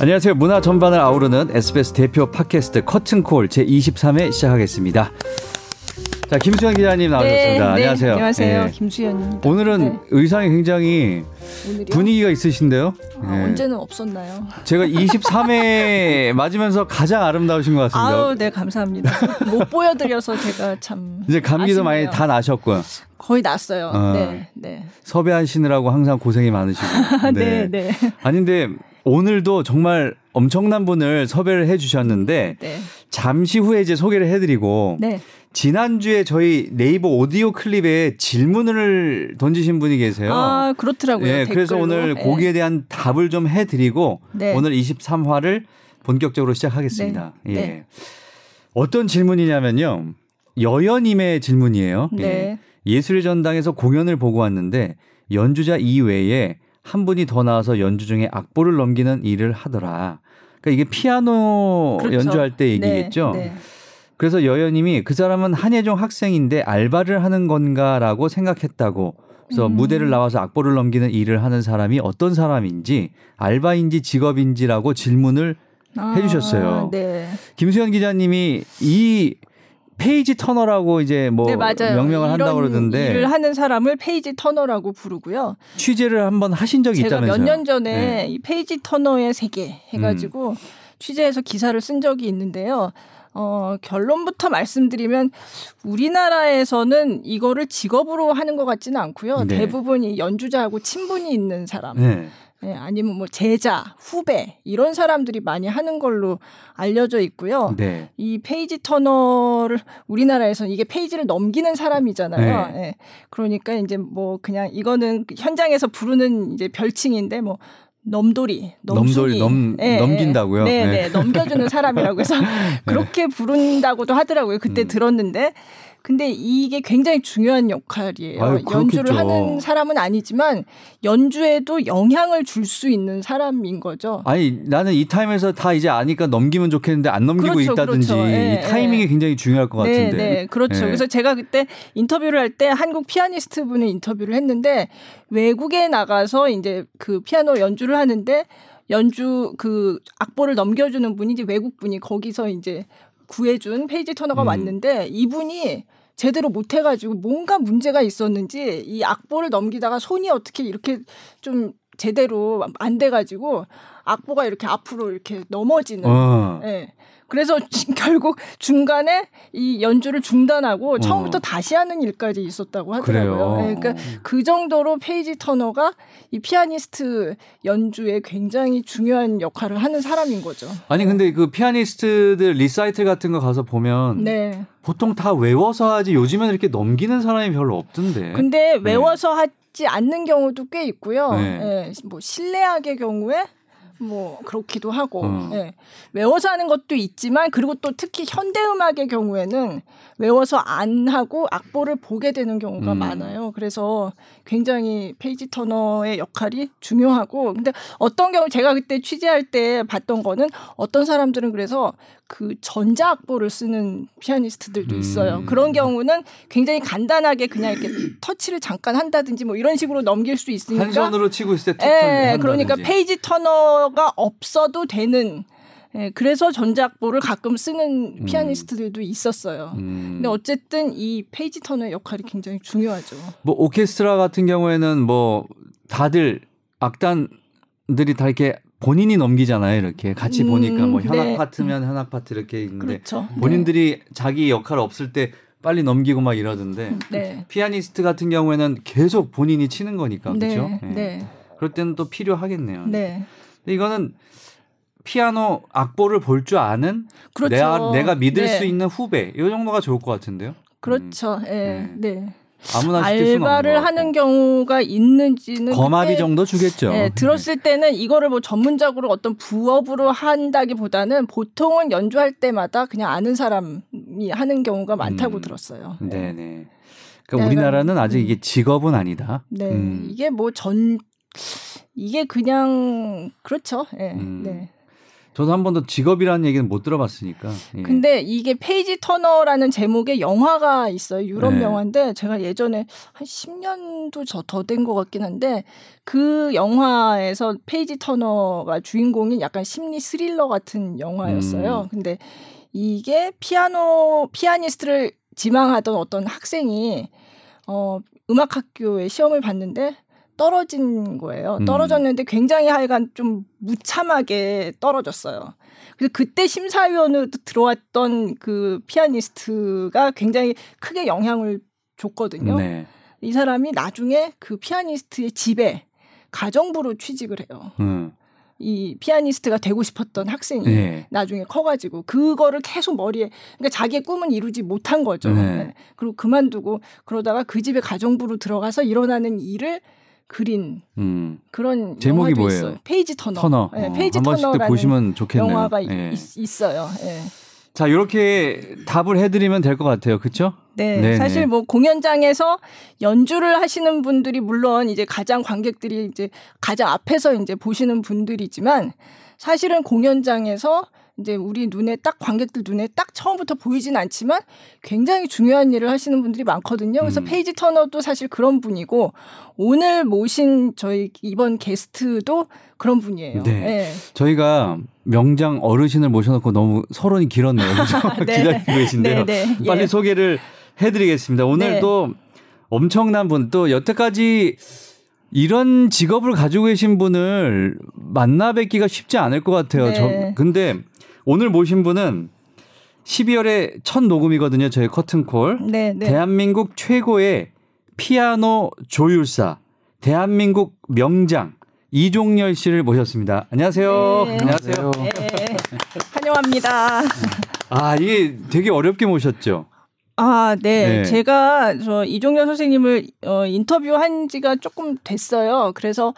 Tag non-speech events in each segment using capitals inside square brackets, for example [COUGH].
안녕하세요. 문화 전반을 아우르는 SBS 대표 팟캐스트 커튼콜 제23회 시작하겠습니다. 자, 김수현 기자님 나오셨습니다. 네, 안녕하세요. 네, 안녕하세요. 예. 김수현입니다. 오늘은 네. 의상이 굉장히 오늘이요? 분위기가 있으신데요. 아, 예. 언제는 없었나요? 제가 23회 [LAUGHS] 맞으면서 가장 아름다우신 것 같습니다. 아우, 네, 감사합니다. 못 보여드려서 제가 참. 이제 감기도 많이 아쉽네요. 다 나셨고요. 거의 났어요. 어. 네, 네. 섭외하시느라고 항상 고생이 많으시고. [LAUGHS] 네, 네. 아닌데 오늘도 정말 엄청난 분을 섭외를 해주셨는데 네. 잠시 후에 이제 소개를 해드리고 네. 지난주에 저희 네이버 오디오 클립에 질문을 던지신 분이 계세요. 아, 그렇더라고요. 예, 그래서. 오늘 네. 거기에 대한 답을 좀 해드리고 네. 오늘 23화를 본격적으로 시작하겠습니다. 네. 예. 네. 어떤 질문이냐면요. 여여님의 질문이에요. 예. 네. 예술의 전당에서 공연을 보고 왔는데 연주자 이외에 한 분이 더 나와서 연주 중에 악보를 넘기는 일을 하더라. 그러니까 이게 피아노 그렇죠. 연주할 때 네, 얘기겠죠. 네. 그래서 여여님이 그 사람은 한예종 학생인데 알바를 하는 건가라고 생각했다고. 그래서 음. 무대를 나와서 악보를 넘기는 일을 하는 사람이 어떤 사람인지 알바인지 직업인지라고 질문을 아, 해주셨어요. 네. 김수현 기자님이 이 page turner라고 이제 뭐 네. 명명을 한다고 그러던데 일을 하는 사람을 page turner라고 부르고요. 취재를 한번 하신 적이 제가 있다면서요? 몇 년 전에 네. 음. 이 페이지 터너의 세계 해가지고 취재해서 기사를 쓴 적이 있는데요. 어, 결론부터 말씀드리면 우리나라에서는 이거를 직업으로 하는 것 같지는 않고요. 네. 대부분이 연주자하고 친분이 있는 사람, 네. 예, 아니면 뭐 제자, 후배 이런 사람들이 많이 하는 걸로 알려져 있고요. 네. 이 페이지 터너를 우리나라에서는 이게 페이지를 넘기는 사람이잖아요. 네. 예. 그러니까 이제 뭐 그냥 이거는 현장에서 부르는 이제 별칭인데 뭐 넘돌이, 넘돌이, 넘- 넘긴다고요? 네, 네. 네, 넘겨주는 사람이라고 해서 [LAUGHS] 그렇게 부른다고도 하더라고요. 그때 음. 들었는데. 근데 이게 굉장히 중요한 역할이에요. 아유, 연주를. 하는 사람은 아니지만 연주에도 영향을 줄 수 있는 사람인 거죠. 아니 나는 이 타임에서 다 이제 아니까 넘기면 좋겠는데 안 넘기고 그렇죠, 있다든지 그렇죠. 예, 이 타이밍이 예. 굉장히 중요할 것 같은데. 네, 네, 그렇죠. 네. 그래서 제가 그때 인터뷰를 할 때 한국 피아니스트 분을 인터뷰를 했는데 외국에 나가서 이제 그 피아노 연주를 하는데 연주 그 악보를 넘겨주는 분이 이제 외국 분이 거기서 이제 구해준 페이지 터너가 음. 왔는데 이분이 제대로 못해가지고 뭔가 문제가 있었는지 이 악보를 넘기다가 손이 어떻게 이렇게 좀 제대로 안 돼가지고 악보가 이렇게 앞으로 이렇게 넘어지는 어. 예. 그래서 [LAUGHS] 지- 결국 중간에 이 연주를 중단하고 어. 처음부터 다시 하는 일까지 있었다고. 하더라고요. 예, 그러니까 그 정도로 페이지 터너가 이 피아니스트 연주에 굉장히 중요한 역할을 하는 사람인 거죠. 아니 근데 그 피아니스트들 리사이틀 같은 거 가서 보면 네. 보통 다 외워서 하지 요즘에는 이렇게 넘기는 사람이 별로 없던데. 근데 외워서 하지 않는 경우도 꽤 있고요. 네. 예, 뭐 실내악의 경우에 뭐 그렇기도 하고 어. 예. 외워서 하는 것도 있지만 그리고 또 특히 현대 음악의 경우에는 외워서 안 하고 악보를 보게 되는 경우가 음. 많아요. 그래서 굉장히 페이지 터너의 역할이 중요하고 근데 어떤 경우 제가 그때 취재할 때 봤던 거는 어떤 사람들은 그래서 그 전자 악보를 쓰는 피아니스트들도 있어요. 음. 그런 경우는 굉장히 간단하게 그냥 이렇게 터치를 잠깐 한다든지 뭐 이런 식으로 넘길 수 있으니까 한 손으로 치고 있을 때 툭. 예. 그러니까 페이지 터너가 없어도 되는 예, 그래서 전자악보를 가끔 쓰는 피아니스트들도 있었어요. 음. 근데 어쨌든 이 페이지 터너의 역할이 굉장히 중요하죠. 뭐 오케스트라 같은 경우에는 뭐 다들 악단들이 다 이렇게 본인이 넘기잖아요. 이렇게 같이 음, 보니까 뭐 현악 네. 파트면 현악 파트 이렇게 있는데 그렇죠. 본인들이 자기 역할 없을 때 빨리 넘기고 막 이러던데 네. 피아니스트 같은 경우에는 계속 본인이 치는 거니까 네. 그렇죠. 네. 네. 그럴 때는 또 필요하겠네요. 네. 근데 이거는 피아노 악보를 볼 줄 아는 그렇죠. 내가, 내가 믿을 네. 수 있는 후배 이 정도가 좋을 것 같은데요. 그렇죠. 예. 음. 네. 아무나 알바를. 하는 경우가 있는지는 거마비 정도 주겠죠. 네, 들었을 때는 이거를 뭐 전문적으로 어떤 부업으로 한다기보다는 보통은 연주할 때마다 그냥 아는 사람이 하는 경우가 많다고 음. 들었어요. 네 네. 그러니까 내가- 우리나라는 아직 음. 이게 직업은 아니다. 네, 음. 이게 뭐 전 이게 그냥 그렇죠. 네, 음. 네. 저도 한 번도 직업이라는 얘기는 못 들어봤으니까. 예. 근데 이게 page turner라는 제목의 영화가 있어요. 유럽 네. 영화인데 제가 예전에 한 10년도 더 된 것 같긴 한데 그 영화에서 페이지 터너가 주인공인 약간 심리 스릴러 같은 영화였어요. 음. 근데 이게 피아노 피아니스트를 지망하던 어떤 학생이 어 음악 학교에 시험을 봤는데 떨어진 거예요. 음. 떨어졌는데 굉장히 하여간 좀 무참하게 떨어졌어요. 그래서 그때 심사위원으로 들어왔던 그 피아니스트가 굉장히 크게 영향을 줬거든요. 네. 이 사람이 나중에 그 피아니스트의 집에 가정부로 취직을 해요. 음. 이 피아니스트가 되고 싶었던 학생이 네. 나중에 커가지고 그거를 계속 머리에 그러니까 자기의 꿈은 이루지 못한 거죠. 네. 네. 그리고 그만두고 그러다가 그 집에 가정부로 들어가서 일어나는 일을 그린 음. 그런 제목이 뭐예요? 있어요. Page Turner. Turner. 네, 어, Page Turner라는 보시면 좋겠네요. 영화가 예. 있, 어요 예. 자, 이렇게 답을 해드리면 될 것 같아요. 그렇죠? 네, 네네. 사실 뭐 공연장에서 연주를 하시는 분들이 물론 이제 가장 관객들이 이제 가장 앞에서 이제 보시는 분들이지만 사실은 공연장에서 이제 우리 눈에 딱 관객들 눈에 딱 처음부터 보이진 않지만 굉장히 중요한 일을 하시는 분들이 많거든요. 그래서 음. 페이지 터너도 사실 그런 분이고 오늘 모신 저희 이번 게스트도 그런 분이에요. 네. 네. 저희가 명장 어르신을 모셔놓고 너무 서론이 길었네요. 그죠? [LAUGHS] 네. 기다리고 계신데요. 네, 네. 빨리 예. 소개를 해드리겠습니다. 오늘 네. 또 엄청난 분, 또 여태까지 이런 직업을 가지고 계신 분을 만나 뵙기가 쉽지 않을 것 같아요. 네. 저, 근데 오늘 모신 분은 12월에 첫 녹음이거든요. 저희 커튼콜. 네, 네. 대한민국 최고의 피아노 조율사, 대한민국 명장 이종열 씨를 모셨습니다. 안녕하세요. 네. 안녕하세요. 네. [LAUGHS] 환영합니다. 아, 이게 되게 어렵게 모셨죠. 아, 네. 네. 제가 저 이종렬 선생님을 어, 인터뷰한 지가 조금 됐어요. 그래서 음,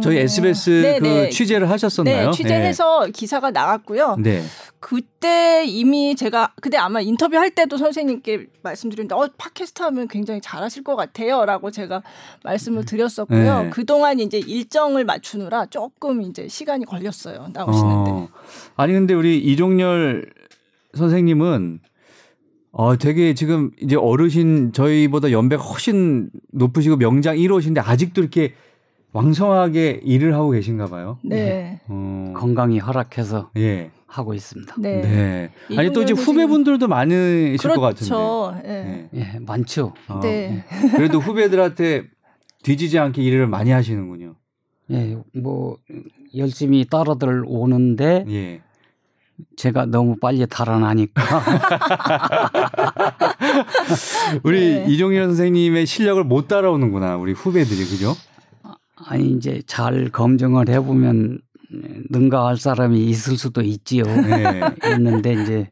저희 SBS 네, 그 네. 취재를 하셨었나요? 네, 취재해서 기사가 나왔고요. 네. 그때 이미 제가 그때 아마 인터뷰할 때도 선생님께 말씀드렸는데 어 팟캐스트 하면 굉장히 잘하실 것 같아요라고 제가 말씀을 드렸었고요. 네. 그동안 이제 일정을 맞추느라 조금 이제 시간이 걸렸어요. 나오시는데. 어. 아니 근데 우리 이종열 선생님은 어 되게 지금 이제 어르신 저희보다 연배가 훨씬 높으시고 명장 1호신데 아직도 이렇게 왕성하게 일을 하고 계신가 봐요. 네. 어. 건강이 허락해서 예. 하고 있습니다. 네. 네. 아니 또 이제 후배분들도 많으실 것 같은데. 그렇죠. 예. 네. 예, 많죠. 어. 네. 그래도 후배들한테 뒤지지 않게 일을 많이 하시는군요. 예, 뭐 열심히 따라들 오는데 예. 제가 너무 빨리 달아나니까 [LAUGHS] 우리 네. 이종열 선생님의 실력을 못 따라오는구나. 우리 후배들이 그죠? 아니 이제 잘 검증을 해보면 능가할 사람이 있을 수도 있지요. 네. [LAUGHS] 있는데 이제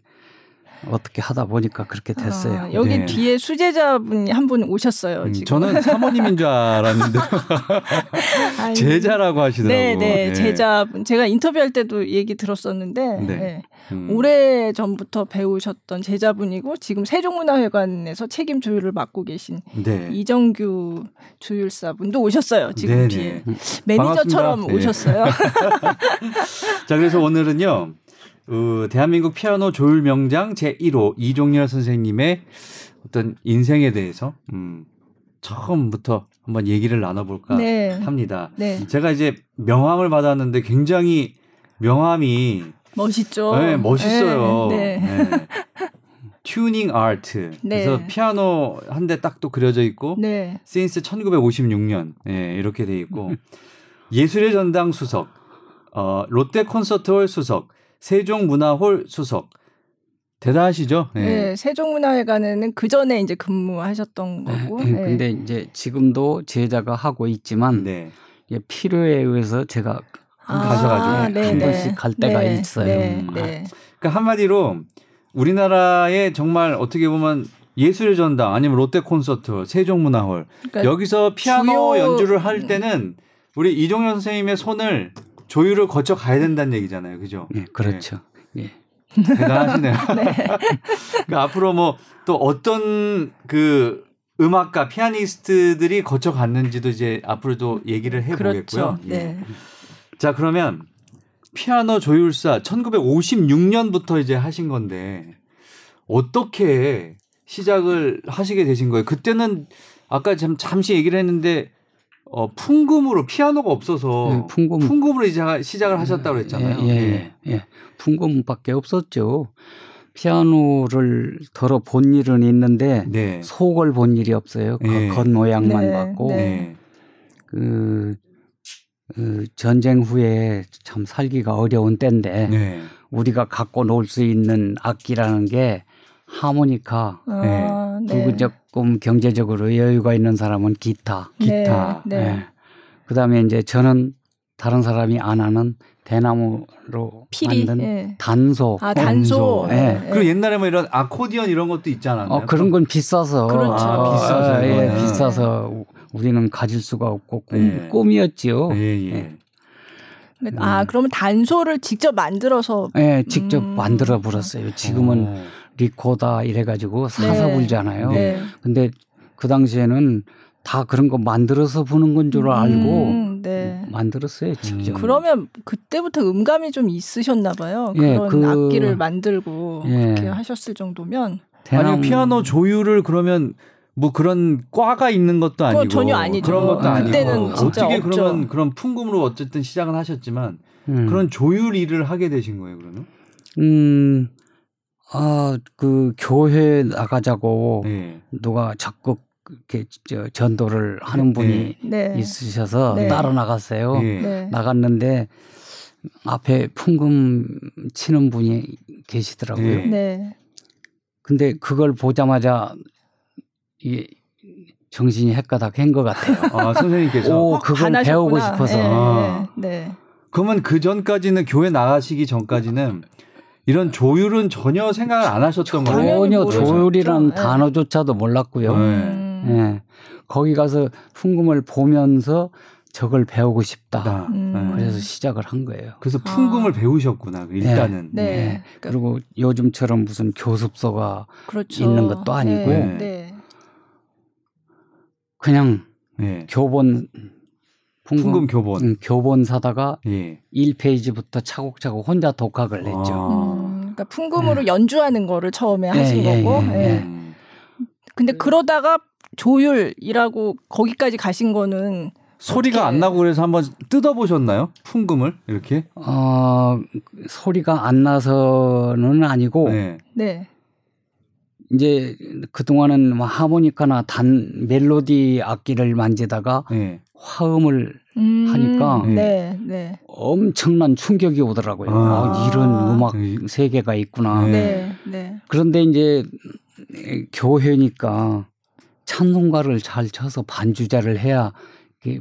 어떻게 하다 보니까 그렇게 됐어요. 아, 여기 네. 뒤에 수제자분이 한 분 오셨어요. 음, 지금. 저는 사모님인 줄 알았는데. [LAUGHS] 제자라고 하시더라고요. 네, 네, 예. 제자분. 제가 인터뷰할 때도 얘기 들었었는데 네. 네. 음. 오래 전부터 배우셨던 제자분이고 지금 세종문화회관에서 책임 조율을 맡고 계신 네. 이정규 조율사분도 오셨어요. 지금. 뒤에 매니저처럼 반갑습니다. 네. 오셨어요. [LAUGHS] 자, 그래서 오늘은요. 어, 대한민국 피아노 조율 명장 제1호 이종열 선생님의 어떤 인생에 대해서 음, 처음부터 한번 얘기를 나눠볼까 네, 합니다. 네, 제가 이제 명함을 받았는데 굉장히 명함이 멋있죠. 네, 멋있어요. 네, 네. 네. 튜닝 아트. 네. 그래서 피아노 한 대 딱 또 그려져 있고 네. 신스 1956년 예, 이렇게 돼 있고 예술의 전당 수석, 어, 롯데 콘서트홀 수석, 세종문화홀 수석. 대단하시죠? 예. 네, 세종문화회관에는 그 전에 이제 근무하셨던 거고. 예, 네. 근데 이제 지금도 제자가 하고 있지만 네. 예, 필요에 의해서 제가 가셔가지고 한 네, 네. 번씩 갈 때가 네, 있어요. 네, 음. 네. 그러니까 한마디로 우리나라의 정말 어떻게 보면 예술의 전당 아니면 롯데 콘서트, 세종문화홀 그러니까 여기서 피아노 주요- 연주를 할 때는 우리 이종현 선생님의 손을 조율을 거쳐 가야 된다는 얘기잖아요. 그죠? 예, 그렇죠. 예. 대단하시네요. [LAUGHS] 그러니까 앞으로 뭐 또 어떤 그 음악가 피아니스트들이 거쳐 갔는지도 이제 앞으로도 얘기를 해 보겠고요. 그렇죠. 네. 자, 그러면 피아노 조율사 1956년부터 이제 하신 건데 어떻게 시작을 하시게 되신 거예요? 그때는 아까 참 잠시 얘기를 했는데 어 풍금으로 피아노가 없어서 네, 풍금. 풍금으로 이제 시작을 하셨다고 그랬잖아요. 예, 예, 예. 예. 풍금밖에 없었죠. 피아노를 들어 본 일은 있는데 네. 속을 본 일이 없어요. 예. 그 겉모양만 네, 봤고 네. 네. 그, 그 전쟁 후에 참 살기가 어려운 때인데 네. 우리가 갖고 놀 수 있는 악기라는 게 하모니카 아, 네. 그리고 조금 경제적으로 여유가 있는 사람은 기타. 기타. 네. 네. 예. 그다음에 이제 저는 다른 사람이 안 하는 대나무로 피리. 만든 예. 단소. 아 단소. 예. 예. 그리고 옛날에 뭐 이런 아코디언 이런 것도 있지 않았나요? 어, 그런 건 비싸서. 그렇죠. 아, 비싸서 예. 비싸서 우- 우리는 가질 수가 없고 꿈, 예. 꿈이었지요. 예, 예. 예. 아 그러면 단소를 직접 만들어서 예, 직접 음. 만들어 불었어요. 지금은 어. 리코다 이래가지고 사서 네. 불잖아요. 네. 근데 그 당시에는 다 그런 거 만들어서 부는 건 줄 알고 음, 네. 만들었어요, 직접. 그러면 그때부터 음감이 좀 있으셨나 봐요. 예, 그런 그- 악기를 만들고 예. 그렇게 하셨을 정도면 대나무- 아니 피아노 조율을 그러면 뭐 그런 과가 있는 것도 아니고 전혀 아니죠. 그런 것도 아니고 그때는 진짜 어떻게 없죠. 그러면 그런 풍금으로 어쨌든 시작은 하셨지만 음. 그런 조율 일을 하게 되신 거예요 그러면? 음, 아, 그 교회 나가자고 네. 누가 적극 이렇게 저 전도를 하는 분이 네. 있으셔서 네. 따로 나갔어요. 예. 네. 나갔는데 앞에 풍금 치는 분이 계시더라고요. 네. 네. 근데 그걸 보자마자 이게 정신이 헷가닥 한 것 같아요. [LAUGHS] 아 선생님께서 오, 어, 그걸. 배우고 싶어서. 네. 아. 네. 그러면 그 전까지는 교회 나가시기 전까지는 이런 조율은 전혀 생각을 안 하셨던 거예요? 전혀. 조율이라는 네. 단어조차도 몰랐고요. 네. 음. 예. 거기 가서 풍금을 보면서 저걸 배우고 싶다. 나. 음. 네. 그래서 시작을 한 거예요. 그래서 풍금을 배우셨구나 일단은. 네. 예. 그러니까 그리고 요즘처럼 무슨 교습소가 그렇죠. 있는 것도 아니고. 네. 네. 그냥 네. 교본 풍금, 풍금 교본. 음, 교본 사다가 예. 1페이지부터 차곡차곡 혼자 독학을 했죠. 아. 음, 그러니까 풍금으로 연주하는 거를 처음에 예, 하신 예, 거고. 예, 예. 예. 음. 근데 그러다가 조율이라고 거기까지 가신 거는 소리가 어떻게- 안 나고 그래서 한번 뜯어보셨나요? 풍금을 이렇게? 어, 소리가 안 나서는 아니고 네. 네. 이제 그동안은 뭐 하모니카나 단 멜로디 악기를 만지다가 네. 화음을 음, 하니까 네, 네. 엄청난 충격이 오더라고요. 아. 아, 이런 음악 네. 세계가 있구나. 네. 네, 네. 그런데 이제 교회니까 찬송가를 잘 쳐서 반주자를 해야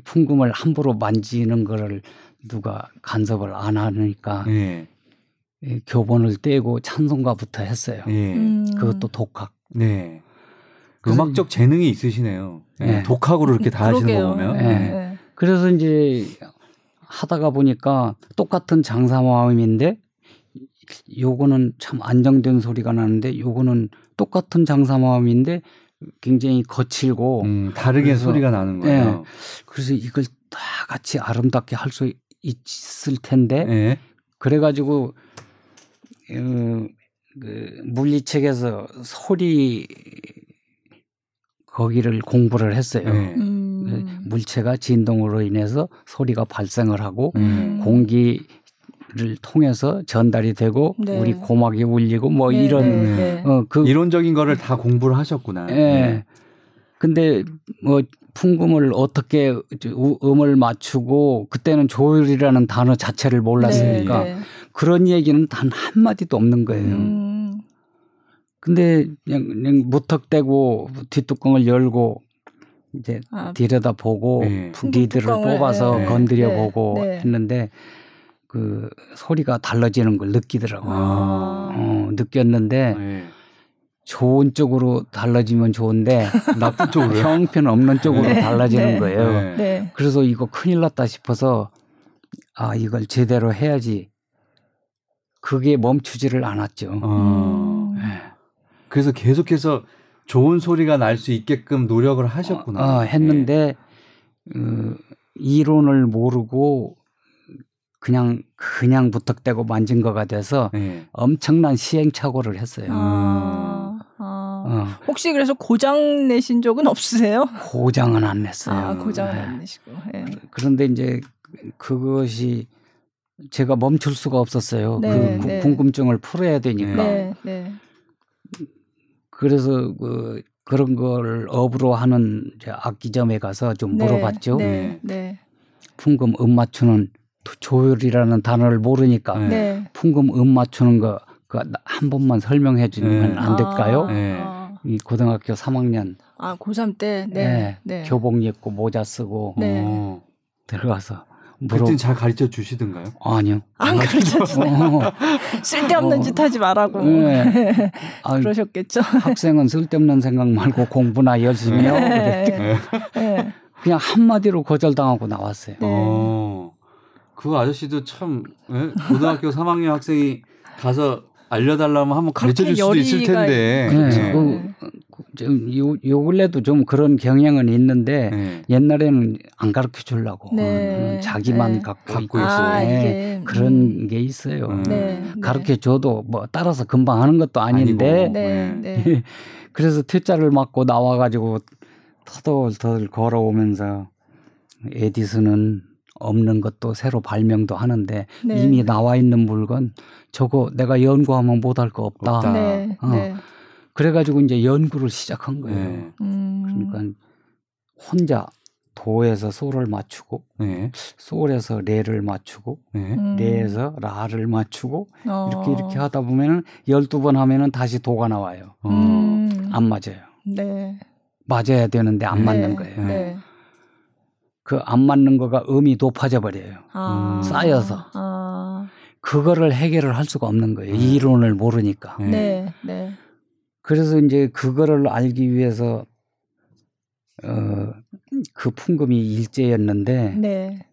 풍금을 함부로 만지는 거를 누가 간섭을 안 하니까 네. 이 교본을 떼고 찬송가부터 했어요. 네. 음. 그것도 독학. 네. 음악적 재능이 있으시네요. 네. 네. 독학으로 이렇게 다 하시는. 거 보면. 네. 네. 그래서 이제 하다가 보니까 똑같은 장사 마음인데 요거는 참 안정된 소리가 나는데 요거는 똑같은 장사 마음인데 굉장히 거칠고 음, 다르게 그래서- 소리가 나는 거예요. 그래서 이걸 다 같이 아름답게 할 수 있을 텐데 네. 그래가지고 어, 그 물리책에서 소리 거기를 공부를 했어요. 네. 음. 물체가 진동으로 인해서 소리가 발생을 하고 음. 공기 를 통해서 전달이 되고 네. 우리 고막이 울리고 뭐 네, 이런 네, 네. 어그 이론적인 거를 다 공부를 하셨구나. 예. 네. 근데 뭐 풍금을 어떻게 우- 음을 맞추고 그때는 조율이라는 단어 자체를 몰랐으니까 네, 네. 그런 얘기는 단 한마디도 없는 거예요. 음. 근데 그냥, 그냥 무턱대고 뒷뚜껑을 열고 이제 아, 들여다 보고 네. 뽑아서 네. 건드려 네. 보고 네. 했는데 그 소리가 달라지는 걸 느끼더라고요. 아. 어, 느꼈는데 네. 좋은 쪽으로 달라지면 좋은데 [LAUGHS] 나쁜 쪽으로요? 형편 없는 쪽으로 네. 달라지는 네. 거예요. 그래서 이거 큰일 났다 싶어서 아 이걸 제대로 해야지. 그게 멈추지를 않았죠. 어. 음. 예. 그래서 계속해서 좋은 소리가 날 수 있게끔 노력을 하셨구나. 어, 했는데 어, 이론을 모르고 그냥 그냥 부탁되고 만진 거가 돼서 네. 엄청난 시행착오를 했어요. 아, 아. 어, 혹시 그래서 고장 내신 적은 없으세요? 고장은 안 냈어요. 아, 고장은 네. 안 내시고. 예. 그런데 이제 그것이 제가 멈출 수가 없었어요. 네, 그 구- 네. 궁금증을 풀어야 되니까. 네, 네. 그래서 그 그런 걸 업으로 하는 이제 악기점에 가서 좀 네, 물어봤죠. 네, 네. 풍금 음 맞추는 조율이라는 단어를 모르니까 네. 네. 풍금 음 맞추는 거그한 번만 설명해 주면 네. 안 될까요? 아, 네. 아, 이 고등학교 3학년 아, 고3 때. 네. 네. 교복 입고 모자 쓰고 네. 어. 들어가서 물어 그땐 잘 가르쳐 주시던가요? 아니요. 안 가르쳐 주네. 어, [LAUGHS] 쓸데없는 어. 짓 하지 말라고. 네. [LAUGHS] 아, 그러셨겠죠. 학생은 쓸데없는 생각 말고 공부나 열심히 해요. 네. 네. 네. 그냥 한마디로 거절당하고 나왔어요. 네. 어. 그 아저씨도 참 예? 고등학교 3학년 학생이 가서 알려달라면 한번 가르쳐 줄 수도 있을 텐데. 네. 네. 그, 좀 요, 요 근래도 좀 그런 경향은 있는데 네. 옛날에는 안 가르쳐 주려고 네. 음, 자기만 네. 갖고, 갖고 있고. 아, 네. 이게 그런 음. 게 있어요. 음. 네. 가르쳐 줘도 뭐 따라서 금방 하는 것도 아닌데 아니고. 네. 네. 네. [LAUGHS] 그래서 퇴짜를 맞고 나와가지고 터덜터덜 걸어오면서 에디슨은 없는 것도 새로 발명도 하는데 네. 이미 나와 있는 물건 저거 내가 연구하면 못할 거 없다. 없다. 네. 어. 네. 그래가지고 이제 연구를 시작한 거예요. 네. 음. 그러니까 혼자 도에서 소를 맞추고 네. 솔에서 레를 맞추고 네. 음. 레에서 라를 맞추고 어. 이렇게 이렇게 하다 보면은 12번 하면은 다시 도가 나와요. 어. 음. 안 맞아요. 네. 맞아야 되는데 안 네. 맞는 거예요. 네. 그안 맞는 거가 음이 높아져 버려요. 아. 음. 쌓여서. 아. 그거를 해결을 할 수가 없는 거예요. 이 이론을 모르니까. 네. 네. 네. 그래서 이제 그거를 알기 위해서 어, 그 풍금이 일제였는데 네.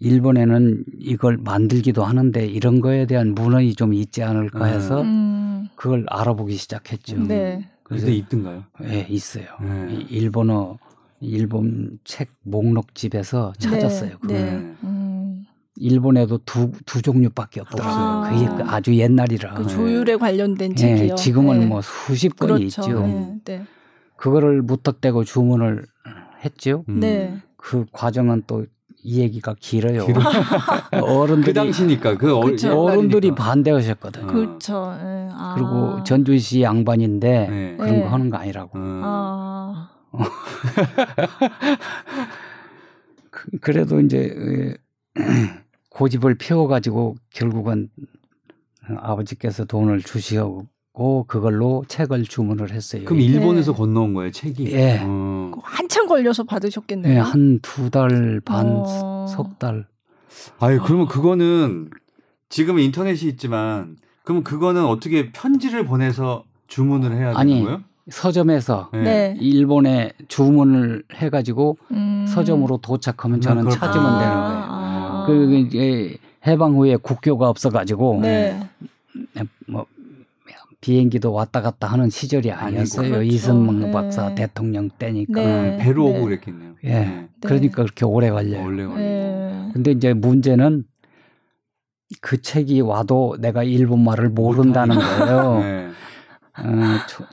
일본에는 이걸 만들기도 하는데 이런 거에 대한 문헌이 좀 있지 않을까 해서 음. 그걸 알아보기 시작했죠. 네. 그래서 있던가요? 예, 있어요. 네. 이 일본어 일본 책 목록집에서 찾았어요. 네. 그거. 네. 네. 음. 일본에도 두, 두 종류밖에 없더라고요. 아. 그게 그 아주 옛날이라. 그 네. 조율에 관련된 예, 책이요. 지금은 네. 뭐 수십 건이 그렇죠. 있죠. 네. 네. 그거를 무턱대고 주문을 했죠. 음. 네. 그 과정은 또이 얘기가 길어요. 길어. [LAUGHS] 어른들이 그 당시니까 그 어, 그쵸. 어른들이 옛날이니까. 반대하셨거든요. 어. 그렇죠. 네. 아. 그리고 전주시 양반인데 네. 그런 네. 거 하는 거 아니라고. 음. 아. [LAUGHS] 그- 그래도 이제 에, [CLEARS THROAT] 고집을 피워가지고 결국은 아버지께서 돈을 주시고 그걸로 책을 주문을 했어요. 그럼 일본에서 네. 건너온 거예요, 책이? 예. 어. 한참 걸려서 받으셨겠네요. 예, 한 두 달 반, 어. 석 달. 아유, 그러면 그거는 지금 인터넷이 있지만 그러면 그거는 어떻게 편지를 보내서 주문을 해야 되는 아니, 거예요? 서점에서 네. 네. 일본에 주문을 해가지고 음. 서점으로 도착하면 저는 찾으면 아, 되는 거예요. 아. 그 이제 해방 후에 국교가 없어가지고 네. 뭐 비행기도 왔다 갔다 하는 시절이 아니었어요. 그렇죠. 이승만 네. 박사 대통령 때니까. 네. 배로 오고 네. 그랬겠네요. 예. 네. 그러니까 그렇게 오래 걸려요. 원래. 네. 근데 이제 문제는 그 책이 와도 내가 일본 말을 모른다는 거예요. [LAUGHS] 네. 어, 저-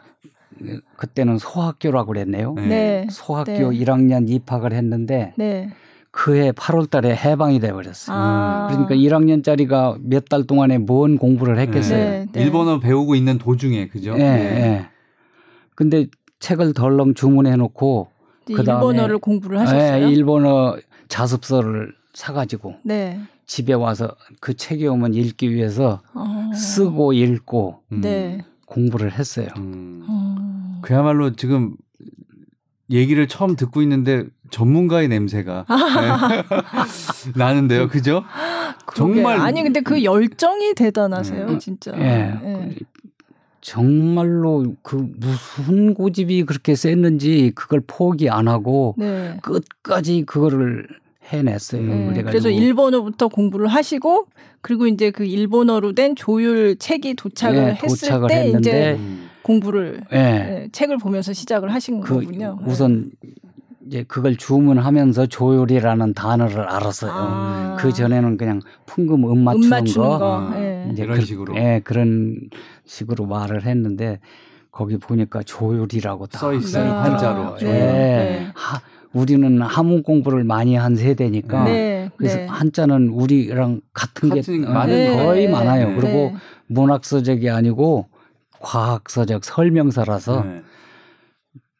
그때는 소학교라고 그랬네요. 네. 네. 소학교 네. 1학년 입학을 했는데 네. 그해 8월 달에 해방이 돼 버렸어요. 아. 그러니까 1학년짜리가 몇 달 동안에 뭔 공부를 했겠어요. 네. 네. 일본어 배우고 있는 도중에 그죠? 예, 네. 예. 근데 책을 덜렁 주문해 놓고 이제 그다음에- 일본어를 공부를 하셨어요? 예, 일본어 자습서를 사가지고 네. 집에 와서 그 책이 오면 읽기 위해서 어. 쓰고 읽고 음. 네. 공부를 했어요. 음. 어. 그야말로 지금 얘기를 처음 듣고 있는데 전문가의 냄새가 [LAUGHS] 네. [LAUGHS] 나는데요, 그죠? 그러게. 정말- 아니 근데 그 열정이 대단하세요, 음. 진짜. 예. 예. 정말로 그 무슨 고집이 그렇게 셌는지 그걸 포기 안 하고 네. 끝까지 그거를 해냈어요. 음, 네. 그래가지고 그래서 일본어부터 공부를 하시고 그리고 이제 그 일본어로 된 조율 책이 도착을 예, 했을 도착을 때 했는데 이제 음. 공부를 예. 예, 책을 보면서 시작을 하신 그 거군요. 우선 이제 그걸 주문하면서 조율이라는 단어를 알았어요. 아. 그 전에는 그냥 풍금 음 맞추는 음 맞추는 거, 거. 아, 예. 이제 이런 그, 식으로. 예, 그런 식으로 말을 했는데 거기 보니까 조율이라고 다써 있어요. 한자로. 예. 조율. 네. 하, 우리는 한문 공부를 많이 한 세대니까 네. 그래서 네. 한자는 우리랑 같은 게 같은 어, 많은 거의 네. 많아요. 네. 그리고 네. 문학 서적이 아니고 과학서적 설명서라서 네.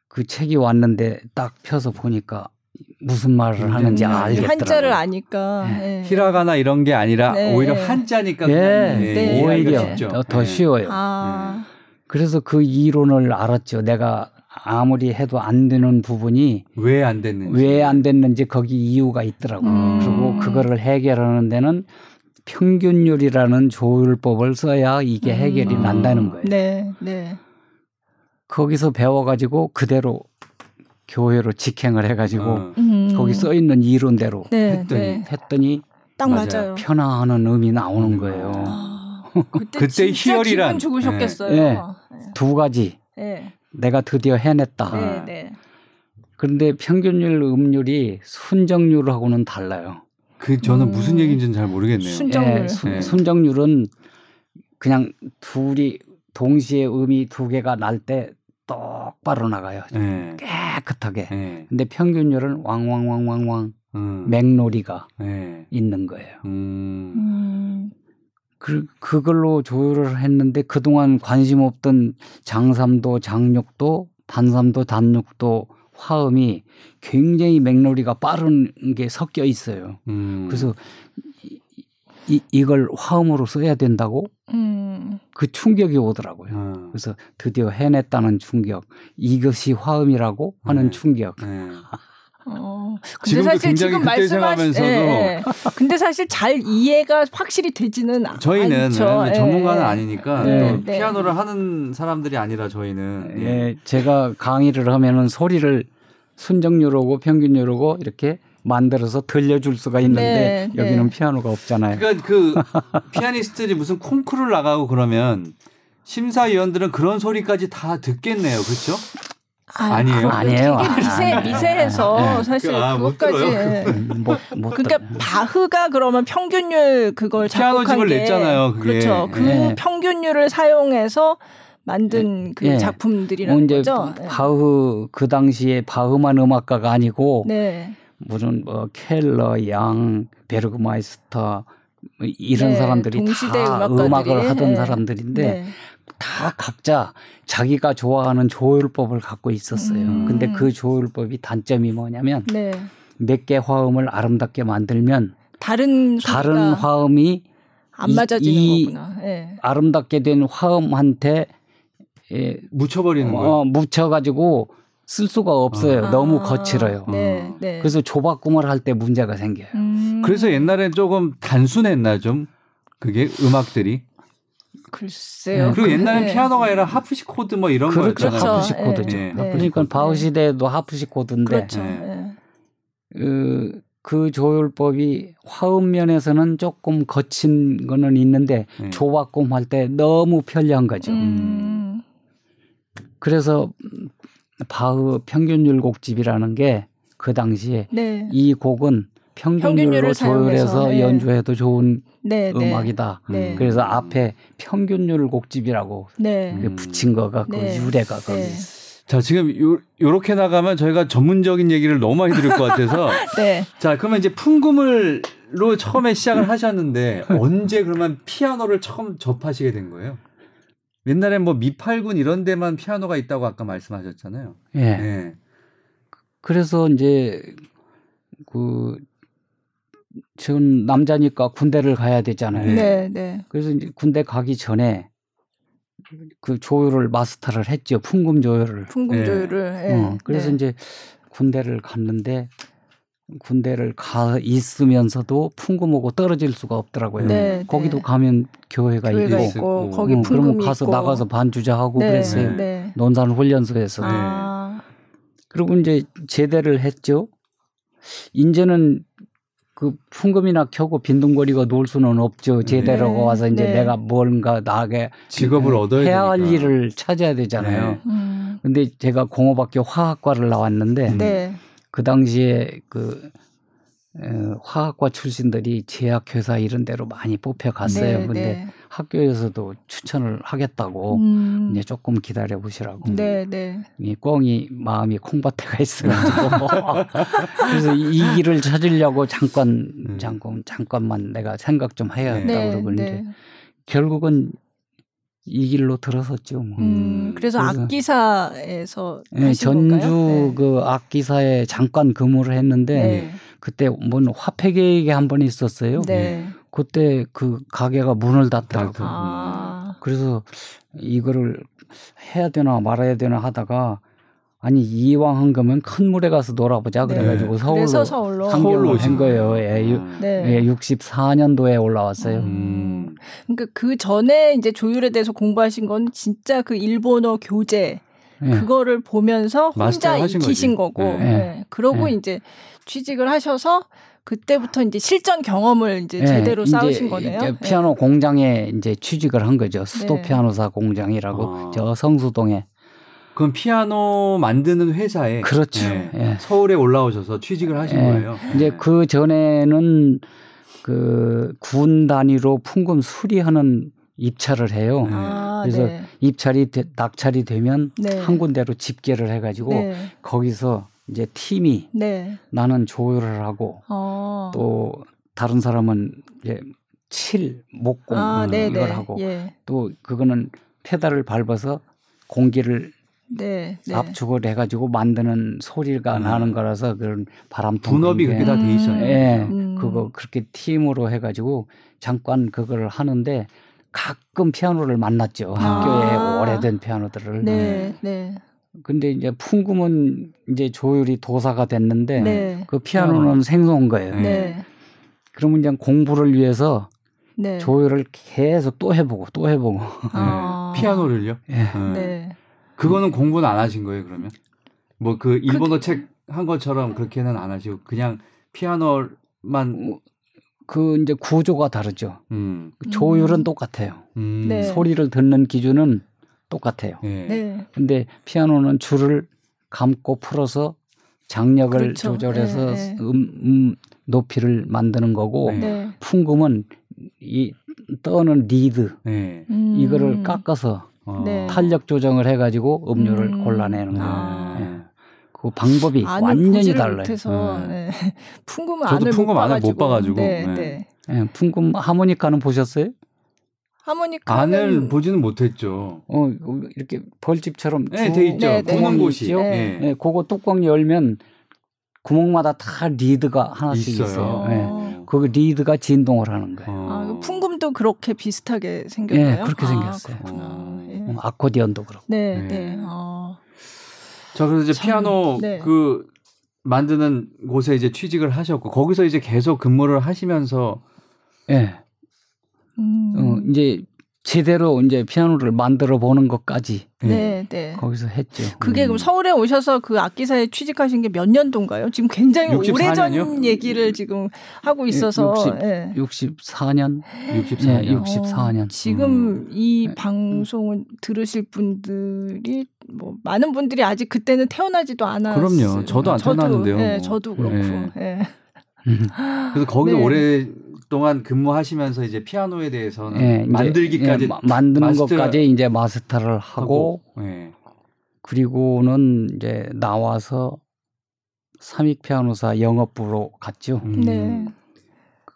그 책이 왔는데 딱 펴서 보니까 무슨 말을 하는지 음, 알겠더라고요. 한자를 아니까. 예. 히라가나 이런 게 아니라 네. 오히려 한자니까 예, 네. 오히려 쉽죠. 더, 더 예. 쉬워요. 아. 그래서 그 이론을 알았죠. 내가 아무리 해도 안 되는 부분이 왜 안 됐는지. 왜 안 됐는지 거기 이유가 있더라고요. 음. 그리고 그거를 해결하는 데는 평균율이라는 조율법을 써야 이게 해결이 음. 난다는 거예요. 네. 네. 거기서 배워가지고 그대로 교회로 직행을 해가지고 어. 음. 거기 써 있는 이론대로 네. 했더니 네. 했더니 딱 맞아요. 맞아요. 편화하는 의미 나오는 거예요. 아, [LAUGHS] 그때, 그때 진짜 희열이란- 기분 좋으셨겠어요. 네. 네. 두 가지 네. 내가 드디어 해냈다. 네. 네. 그런데 평균율 음률이 순정률하고는 달라요. 그 저는 음. 무슨 얘기인지는 잘 모르겠네요. 순정률. 예, 수- 네. 순정률은 그냥 둘이 동시에 음이 두 개가 날 때 똑바로 나가요. 예. 깨끗하게. 예. 근데 평균율은 왕왕왕왕왕 음. 맥놀이가 예. 있는 거예요. 음. 음. 그, 그걸로 조율을 했는데 그동안 관심 없던 장삼도 장육도 단삼도 단육도 화음이 굉장히 맥놀이가 빠른 게 섞여 있어요. 음. 그래서 이, 이, 이걸 화음으로 써야 된다고 음. 그 충격이 오더라고요. 어. 그래서 드디어 해냈다는 충격, 이것이 화음이라고 하는 네. 충격. 예. 어. 근데 지금도 사실 굉장히 지금 생각하면서도 예, 예. 근데 사실 잘 이해가 확실히 되지는 저희는 않죠. 예, 전문가는 예. 아니니까 네, 또 네. 피아노를 하는 사람들이 아니라 저희는 예. 예, 제가 강의를 하면은 소리를 순정률하고 평균율하고 이렇게 만들어서 들려줄 수가 있는데 네, 여기는 네. 피아노가 없잖아요. 그러니까 그 [LAUGHS] 피아니스트들이 무슨 콩쿠르를 나가고 그러면 심사위원들은 그런 소리까지 다 듣겠네요. 그렇죠? 아, 아니에요? 아니에요. 되게 미세 아니, 미세해서 네. 사실 아, 못 그것까지. 들어요? 예. 음, 못, 못 그러니까 들어요. 바흐가 그러면 평균율 그걸 작곡한 피아노집을 게 냈잖아요, 그게. 그렇죠. 그 네. 평균율을 사용해서 만든 그 예. 작품들이라는 뭐 거죠. 예. 바흐 그 당시에 바흐만 음악가가 아니고 네. 무슨 뭐 켈너, 영, 베르크마이스터 뭐 이런 네, 사람들이 다 음악가들이. 음악을 하던 네. 사람들인데 네. 다 각자 자기가 좋아하는 조율법을 갖고 있었어요. 음. 근데 그 조율법이 단점이 뭐냐면 네. 몇개 화음을 아름답게 만들면 다른 다른 화음이 안 이- 맞아지는 이- 거구나. 예. 아름답게 된 화음한테 예, 묻혀버리는 거예요. 어, 묻혀가지고 쓸 수가 없어요. 아. 너무 거칠어요. 네. 어. 네. 그래서 조바꿈을 할 때 문제가 생겨요. 음, 그래서 옛날엔 조금 단순했나 좀 그게 음악들이. 글쎄요. 네. 그리고 옛날엔 네. 피아노가 아니라 하프시코드 뭐 이런 그렇죠. 거였잖아요. 그렇죠. 하프시코드죠. 네. 네. 그러니까 바흐 시대에도 하프시코드인데 그렇죠. 네. 예. 그, 그 조율법이 화음 면에서는 조금 거친 거는 있는데 네. 조바꿈 할 때 너무 편리한 거죠. 음. 그래서 바흐 평균율 곡집이라는 게 그 당시에 네. 이 곡은 평균율로 조율해서 예. 연주해도 좋은 네. 네. 음악이다. 네. 그래서 앞에 평균율 곡집이라고 네. 음. 붙인 거가 그 네. 유래가 거기. 네. 자 지금 요, 요렇게 나가면 저희가 전문적인 얘기를 너무 많이 들을 것 같아서 [LAUGHS] 네. 자 그러면 이제 풍금을로 처음에 시작을 하셨는데 언제 그러면 피아노를 처음 접하시게 된 거예요? 옛날에 뭐 미팔군 이런 데만 피아노가 있다고 아까 말씀하셨잖아요. 예. 네. 그래서 이제 그전 남자니까 군대를 가야 되잖아요. 네. 네. 네. 그래서 이제 군대 가기 전에 그 조율을 마스터를 했죠. 풍금 조율을. 풍금 네. 조율을. 예. 어, 그래서 네. 이제 군대를 갔는데 군대를 가 있으면서도 풍금하고 떨어질 수가 없더라고요. 네, 거기도 네. 가면 교회가, 교회가 있고, 있고 있고. 거기 어, 풍금이 그러면 가서 있고. 나가서 반주자하고 네. 그랬어요. 네. 논산 훈련소에서. 아. 그리고 이제 제대를 했죠. 이제는 그 풍금이나 켜고 빈둥거리고 놀 수는 없죠. 네, 와서 이제 네. 내가 뭔가 나게 직업을 얻어야 해야 할 되니까. 일을 찾아야 되잖아요. 네. 음. 근데 제가 공업학교 화학과를 나왔는데 네. 그 당시에 그 어, 화학과 출신들이 제약회사 이런 데로 많이 뽑혀갔어요. 네, 근데 네. 학교에서도 추천을 하겠다고 음. 이제 조금 기다려 보시라고. 네, 네. 이 꽁이 마음이 콩밭에가 있어가지고 [LAUGHS] 그래서 이 길을 찾으려고 잠깐 음. 잠깐 잠깐만 내가 생각 좀 해야겠다 네, 그러고 이제 네. 결국은 이 길로 들어섰죠. 뭐. 음, 음, 그래서 그래서- 악기사에서 네, 하신 전주 건가요? 그 악기사에 잠깐 근무를 했는데 네. 그때 뭔 화폐 계획이 한 번 있었어요. 네. 그때 그 가게가 문을 닫더라고요. 아. 그래서 이거를 해야 되나 말아야 되나 하다가 아니 이왕 한 거면 큰 물에 가서 놀아보자 네. 그래가지고 서울로 그래서 서울로. 서울로 상경을 오신 한 거예요. 예, 유, 네. 예, 64년도에 올라왔어요. 음. 그러니까 그 전에 이제 조율에 대해서 공부하신 건 진짜 그 일본어 교재 예. 그거를 보면서 혼자 익히신 거지. 거고, 네. 네. 그러고 네. 이제 취직을 하셔서 그때부터 이제 실전 경험을 이제 예, 제대로 이제 쌓으신 거네요. 네. 피아노 공장에 이제 취직을 한 거죠. 수도 네. 피아노사 공장이라고 아. 저 성수동에. 그럼 피아노 만드는 회사에 그렇죠. 예, 예. 서울에 올라오셔서 취직을 하신 예. 거예요. 이제 예. 그 전에는 그 군 단위로 풍금 수리하는 입찰을 해요. 아, 그래서 네. 입찰이 되- 낙찰이 되면 네. 한 군데로 집계를 해가지고 네. 거기서 이제 팀이 네. 나는 조율을 하고 어. 또 다른 사람은 이제 칠 목공 아, 네, 이걸 네. 하고 예. 또 그거는 페달을 밟아서 공기를 네. 네. 압축을 해가지고 만드는 소리가 음. 나는 거라서 그런 바람통 분업이 그렇게 게다 돼 있어요. 예, 음. 그거 그렇게 팀으로 해가지고 잠깐 그거를 하는데 가끔 피아노를 만났죠. 학교에 아. 오래된 피아노들을. 네. 네. 근데 이제 풍금은 이제 조율이 도사가 됐는데 네. 그 피아노는 생소한 거예요. 네. 네. 그러면 이제 공부를 위해서 네. 조율을 계속 또 해보고 또 해보고. 아. 예. 피아노를요? 예. 예. 네. 그거는 공부는 안 하신 거예요, 그러면? 뭐 그 일본어 책한 것처럼 그렇게는 안 하시고 그냥 피아노만 그 이제 구조가 다르죠. 음. 조율은 음. 똑같아요. 음. 네. 소리를 듣는 기준은 똑같아요. 예. 네. 근데 피아노는 줄을 감고 풀어서 장력을 그렇죠. 조절해서 네, 네. 음, 음 높이를 만드는 거고 네. 네. 풍금은 이 떠는 리드 예. 음. 이거를 깎아서 어. 네. 탄력 조정을 해가지고 음료를 음. 골라내는 네. 거예요. 아. 예. 그 방법이 안을 완전히 보지를 달라요. 못해서 네. [LAUGHS] 네. 저도 안을 풍금 못 안을 봐가지고. 못 봐가지고. 네, 네. 네. 예, 풍금 하모니카는 보셨어요? 하모니카는 안을 보지는 못했죠. 어 이렇게 벌집처럼 네, 쭉돼 있죠. 네, 네. 구멍 곳이. 있죠? 네. 예. 예, 그거 뚜껑 열면 구멍마다 다 리드가 하나씩 있어요. 있어요. 어. 예. 그 리드가 진동을 하는 거예요. 어. 아, 그 풍금도 그렇게 비슷하게 생겼나요? 예, 그렇게 아, 생겼어요. 그렇구나. 어. 예. 음, 아코디언도 그렇고. 네, 네. 네. 어. 자, 그래서 이제 참, 피아노 네. 그 만드는 곳에 이제 취직을 하셨고 거기서 이제 계속 근무를 하시면서 예. 음. 어, 이제 제대로 이제 피아노를 만들어 보는 것까지 네, 네. 거기서 했죠. 그게 음. 그럼 서울에 오셔서 그 악기사에 취직하신 게 몇 년도인가요? 지금 굉장히 64 오래전? 얘기를 지금 하고 있어서 예, 예. 64년, 64년. 예, 64년. 어, 지금 음. 이 네. 방송을 들으실 분들이 뭐 많은 분들이 아직 그때는 태어나지도 않았어요. 그럼요. 저도 안 태어났는데요, 네, 뭐. 저도 그렇고. [LAUGHS] 네. 예. 그래서 거기서 네. 오랫 동안 근무하시면서 이제 피아노에 대해서는 예, 만들기까지 예, 마- 만드는 마스터 것까지 이제 마스터를 하고, 예. 그리고는 이제 나와서 삼익 피아노사 영업부로 갔죠. 음. 네.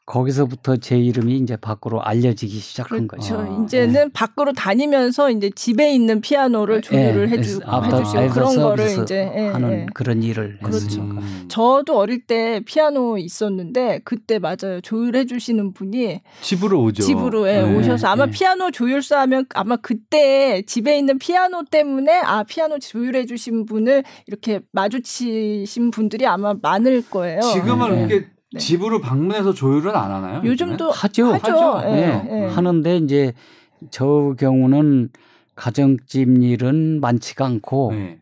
거기서부터 제 이름이 이제 밖으로 알려지기 시작한 그렇죠. 거죠. 아, 이제는 밖으로 다니면서 이제 집에 있는 피아노를 조율을 해주, 아프터- 해주시고 아이더 그런 거를 이제 예, 하는 예. 그런 일을 그렇죠. 했으니까. 음. 저도 어릴 때 피아노 있었는데 그때 맞아요 조율해 주시는 분이 집으로 오죠. 집으로 예, 네. 오셔서 아마 네. 피아노 조율사 하면 아마 그때 집에 있는 피아노 때문에 아 피아노 조율해 주신 분을 이렇게 마주치신 분들이 아마 많을 거예요. 지금은 네. 이렇게 네. 집으로 방문해서 조율은 안 하나요? 요즘도 하죠. 하죠. 하죠. 예, 네. 예. 하는데 이제 저 경우는 가정집 일은 많지가 않고 네.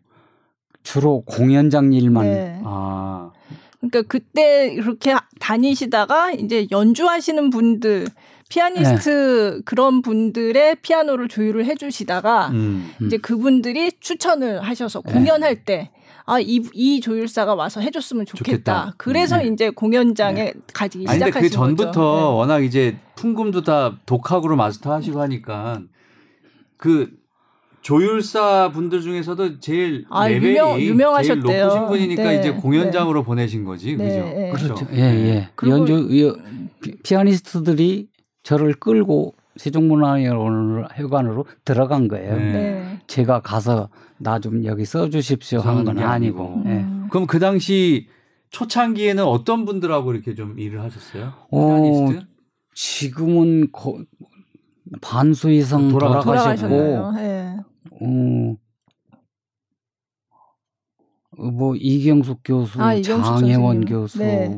주로 공연장 일만 네. 아, 그러니까 그때 이렇게 다니시다가 이제 연주하시는 분들 피아니스트 그런 분들의 피아노를 조율을 해주시다가 음. 이제 그분들이 추천을 하셔서 공연할 때 아, 이, 이 조율사가 와서 해줬으면 좋겠다. 좋겠다. 그래서 네. 이제 공연장에 가기 아니 근데 시작하신 그 전부터 거죠. 워낙 이제 풍금도 다 독학으로 마스터하시고 하니까 그 조율사 분들 중에서도 제일 아, 레벨이 유명- 유명하셨대요. 제일 높으신 분이니까 네, 이제 공연장으로 보내신 거지, 네, 그죠? 네. 그렇죠. 예, 예. 그리고- 연주 피아니스트들이 저를 끌고 세종문화회관으로 들어간 거예요. 네. 네. 제가 가서 나 좀 여기 써주십시오 한건게 아니고. 예. 음. 그럼 그 당시 초창기에는 어떤 분들하고 이렇게 좀 일을 하셨어요? 어? 지금은 거, 반수 이상 돌아가- 돌아가셨고? 네. 어, 뭐 이경숙 교수, 아, 이경숙 장혜원 선생님. 교수, 네.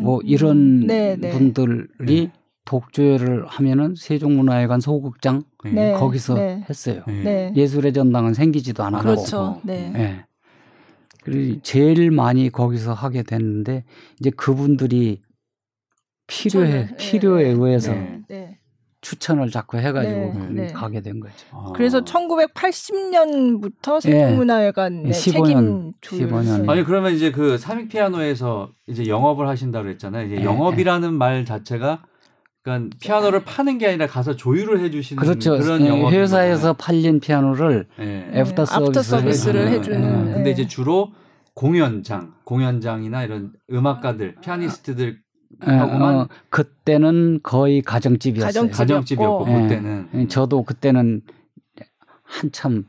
뭐 이런 네, 네. 분들이 독조회를 하면은 세종문화회관 소극장 네. 거기서 네. 했어요. 네. 네. 예술의 전당은 생기지도 않았고. 그렇죠. 네. 예. 그리고 제일 많이 거기서 하게 됐는데 이제 그분들이 필요해 필요에 네. 의해서 네. 네. 추천을 자꾸 해가지고 네, 네. 가게 된 거죠. 아. 그래서 1980년부터 예. 세종문화회관 네, 15년, 책임 조율. 15년. 네. 아니 그러면 이제 그 삼익 피아노에서 이제 영업을 하신다고 그랬잖아요. 이제 네, 영업이라는 말 자체가 그러니까 피아노를 파는 게 아니라 가서 조율을 해주시는 그렇죠. 그런 예, 영업 회사에서 팔린 피아노를 네. 애프터 애프터 서비스를 서비스를 해주는. 해주는. 예. 근데 네. 이제 주로 공연장, 공연장이나 이런 음악가들, 피아니스트들 예, 하고만 어, 그때는 거의 가정집이었어요. 가정집. 가정집이었고 예. 그때는 예, 저도 그때는 한참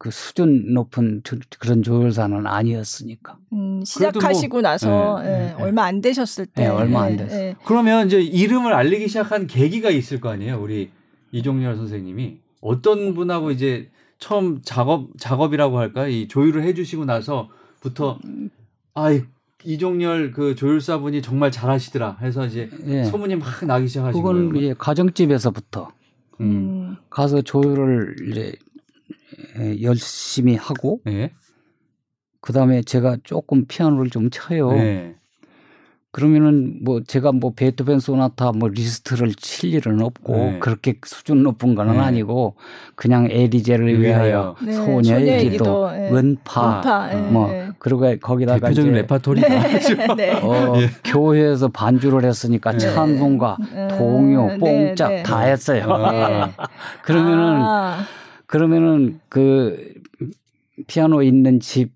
그 수준 높은 조- 그런 조율사는 아니었으니까. 음, 그래도 시작하시고 나서 네, 예, 네, 네. 얼마 안 되셨을 때 네, 얼마 안 예. 예. 그러면 이제 이름을 알리기 시작한 계기가 있을 거 아니에요. 우리 이종렬 선생님이 어떤 분하고 이제 처음 작업 작업이라고 할까 이 조율을 해주시고 나서부터 아 이종렬 그 조율사분이 정말 잘하시더라 해서 이제 예. 소문이 막 나기 시작하신 그건 거예요. 이제 가정집에서부터 음. 음. 가서 조율을 이제 예, 열심히 하고 네. 그 다음에 제가 조금 피아노를 좀 쳐요. 네. 그러면은 뭐 제가 뭐 베토벤 소나타 뭐 리스트를 칠 일은 없고 네. 그렇게 수준 높은 건 네. 아니고 그냥 엘리제를 위하여 네, 소녀의 기도, 예. 은파, 음파, 예, 뭐 예. 그리고 거기다가 대표적인 이제 레파토리다. [LAUGHS] 네. 어, 교회에서 반주를 했으니까 네. 찬송가, 음, 동요, 네, 뽕짝 네. 다 했어요. 아. [LAUGHS] 그러면은 아, 그러면은 그 피아노 있는 집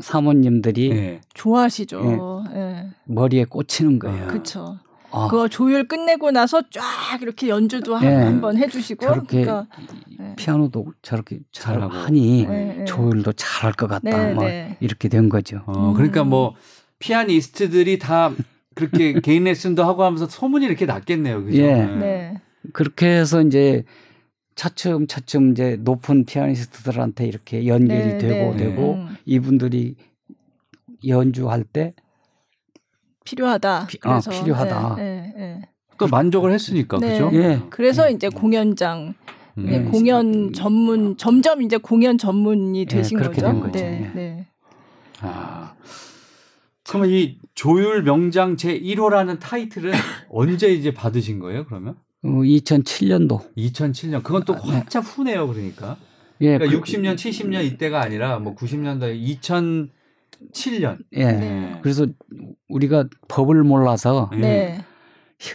사모님들이 네. 좋아하시죠. 예. 머리에 꽂히는 거예요. 그렇죠. 아, 그거 조율 끝내고 나서 쫙 이렇게 연주도 한- 예. 한번 해주시고 저렇게 그러니까 네. 피아노도 저렇게 잘하고. 네, 네. 조율도 잘할 것 같다. 네, 뭐 네. 이렇게 된 거죠. 어, 그러니까 음. 뭐 피아니스트들이 다 그렇게 [LAUGHS] 개인 레슨도 하고 하면서 소문이 이렇게 났겠네요. 그죠? 예. 네. 그렇게 해서 이제 차츰 차츰 이제 높은 피아니스트들한테 이렇게 연결이 네, 되고 네. 되고 음. 이분들이 연주할 때 필요하다. 피- 아, 그래서 필요하다. 예, 예, 예. 또 만족을 했으니까 네. 그죠? 예. 그래서 이제 공연장, 음. 네, 네. 공연 전문 점점 이제 공연 전문이 되신 그렇게 거죠. 된 거죠. 네, 예. 네. 아. 그러면 이 조율 명장 제 1호라는 타이틀은 [LAUGHS] 언제 이제 받으신 거예요? 그러면 어, 2007년도 2007년. 그건 또 아, 네. 한참 후네요. 그러니까. 예, 그러니까 그- 60년, 70년 이때가 아니라 뭐 90년대 2007년. 예. 네. 그래서 우리가 법을 몰라서 네.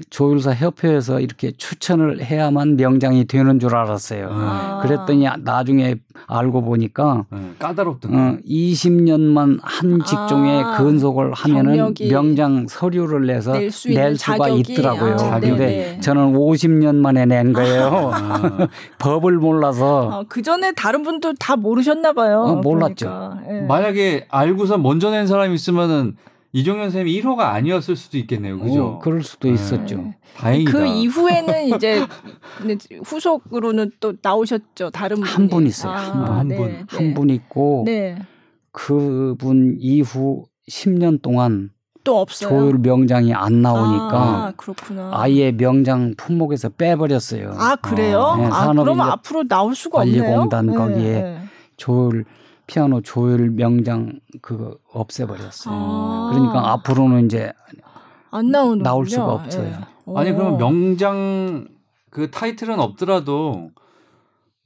조율사 협회에서 이렇게 추천을 해야만 명장이 되는 줄 알았어요. 아. 그랬더니 나중에 알고 보니까 네, 까다롭던 어, 20년만 한 직종에 아, 근속을 하면은 경력이 명장 서류를 내서 낼수 있는 낼 수가 자격이 있더라고요. 아. 근데 네네. 저는 50년 만에 낸 거예요. 아, [LAUGHS] 법을 몰라서 아, 그 전에 다른 분도 다 모르셨나 봐요. 어, 몰랐죠. 그러니까. 예. 만약에 알고서 먼저 낸 사람이 있으면은 이종현 선생님이 1호가 아니었을 수도 있겠네요. 그죠? 어, 그럴 수도 네. 있었죠. 다행이다. 그 이후에는 이제 후속으로는 또 나오셨죠. 다른 분이. 한 분 있어요. 아, 한 분. 한 네, 분. 네. 한분 있고 네. 그분 이후 10년 동안 또 없어요. 조율 명장이 안 나오니까 아, 그렇구나. 아예 명장 품목에서 빼버렸어요. 아, 그래요? 아, 네, 아, 그러면 앞으로 나올 수가 없네요. 관리공단 네, 거기에 네. 조율 피아노 조율 명장 그거 없애버렸어요. 아. 그러니까 앞으로는 이제 안 나오는 나올 수가 없어요. 아니 그러면 명장 그 타이틀은 없더라도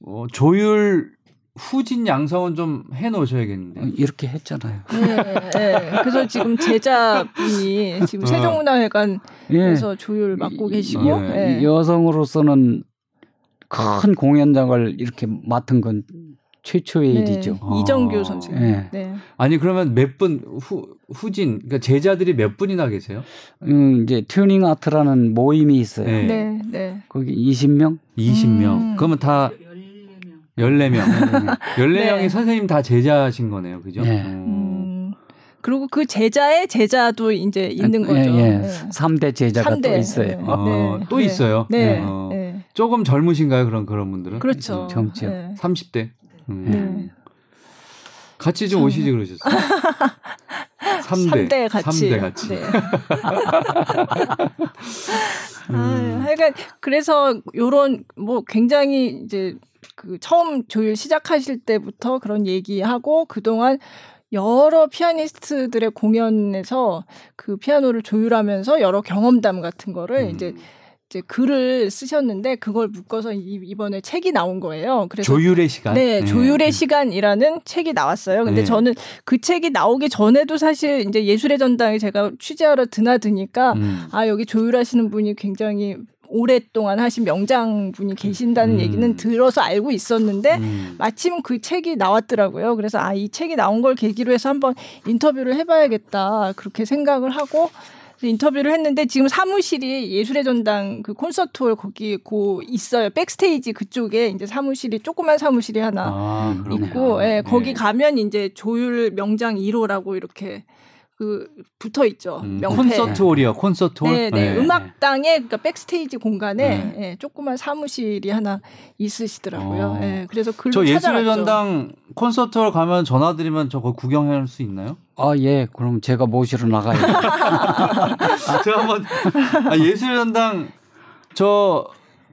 어, 조율 후진 양성은 좀 해놓으셔야겠는데. 이렇게 했잖아요. 네, 네. 그래서 지금 제자분이 지금 어. 세종문화회관에서 예. 조율 맡고 이- 계시고 예. 네. 여성으로서는 큰 공연장을 이렇게 맡은 건 최초의 네. 일이죠. 어. 이정규 선생님. 예. 네. 아니 그러면 몇 분 후 후진 그러니까 제자들이 몇 분이나 계세요? 음, 이제 튜닝 아트라는 모임이 있어요. 네. 네. 네. 거기 20명? 20명. 음. 그러면 다 14명. 14명이 네. 선생님 다 제자신 거네요. 그죠? 네. 어. 음. 그리고 그 제자의 제자도 이제 있는 거죠. 예, 예. 네. 3대 제자가 삼대. 또 있어요. 네. 어, 또 있어요. 네. 어. 네. 조금 젊으신가요? 그런 그런 분들은? 그렇죠. 네. 30대. 음. 네. 같이 좀 오시지 그러셨어요. [LAUGHS] 3대. 3대 같이. 3대 같이. 네. [LAUGHS] 음. 아, 하여간 그래서 요런 뭐 굉장히 이제 그 처음 조율 시작하실 때부터 그런 얘기하고 그동안 여러 피아니스트들의 공연에서 그 피아노를 조율하면서 여러 경험담 같은 거를 음. 이제 이제 글을 쓰셨는데 그걸 묶어서 이- 이번에 책이 나온 거예요. 그래서 조율의 시간. 네, 네. 조율의 시간이라는 책이 나왔어요. 근데 네. 저는 그 책이 나오기 전에도 사실 이제 예술의 전당에 제가 취재하러 드나드니까 음. 아 여기 조율하시는 분이 굉장히 오랫동안 하신 명장 분이 계신다는 음. 얘기는 들어서 알고 있었는데 음. 마침 그 책이 나왔더라고요. 그래서 아 이 책이 나온 걸 계기로 해서 한번 인터뷰를 해봐야겠다 그렇게 생각을 하고 인터뷰를 했는데 지금 사무실이 예술의 전당 그 콘서트 홀 거기 고 있어요. backstage 그쪽에 이제 사무실이 조그만 사무실이 하나 아. 있고, 예, 네. 거기 가면 이제 조율 명장 1호라고 이렇게 그 붙어 있죠. 음, 명패. 콘서트 홀이요. 콘서트 홀. 네, 네. 음악당의 그러니까 backstage 공간에 예, 조그만 사무실이 하나 있으시더라고요. 어. 예, 그래서 글로 저 예술의 찾아갔죠. 전당 콘서트 홀 가면 전화 드리면 저거 구경할 수 있나요? 아, 예. 그럼 제가 모시러 나가요. [LAUGHS] 제가 한번 아, 예술의 전당 저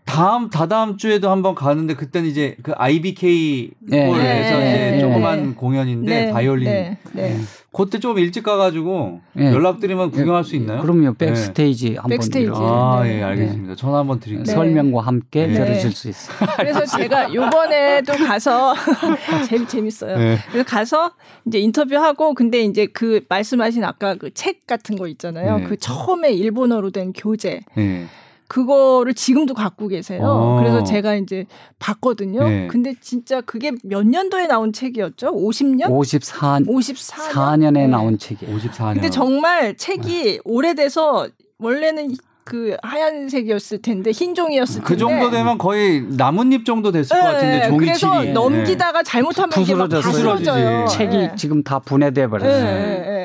다음 다다음 주에도 한번 가는데 그때는 이제 그 IBK 네. 홀에서 네. 이제 조그만 네. 공연인데 바이올린 네, 네. 그때 좀 일찍 가가지고 네. 연락드리면 구경할 수 있나요? 그럼요. 백스테이지 한번 백스테이지. 이렇게 아, 네. 예, 알겠습니다. 전화 한번 드릴게요. 네. 설명과 함께 네. 들으실 수 있어요. [LAUGHS] 그래서 제가 요번에도 가서 [LAUGHS] 재미 재밌어요. 네. 그래서 가서 이제 인터뷰하고 근데 이제 그 말씀하신 아까 그 책 같은 거 있잖아요. 네. 그 처음에 일본어로 된 교재 네. 그거를 지금도 갖고 계세요. 어. 그래서 제가 이제 봤거든요. 네. 근데 진짜 그게 몇 년도에 나온 책이었죠? 50년? 54 54년? 4년 에 네. 나온 책이에요. 54년. 근데 정말 책이 오래돼서 원래는 그 하얀색이었을 텐데 흰 종이었을 텐데 그 정도 되면 거의 나뭇잎 정도 됐을 것 같은데 네, 종이 그래서 칠이. 넘기다가 잘못하면 이게 막 부스러졌어요. 부스러져요. 부스러지지. 책이 네. 지금 다 분해돼 예, 버렸어요.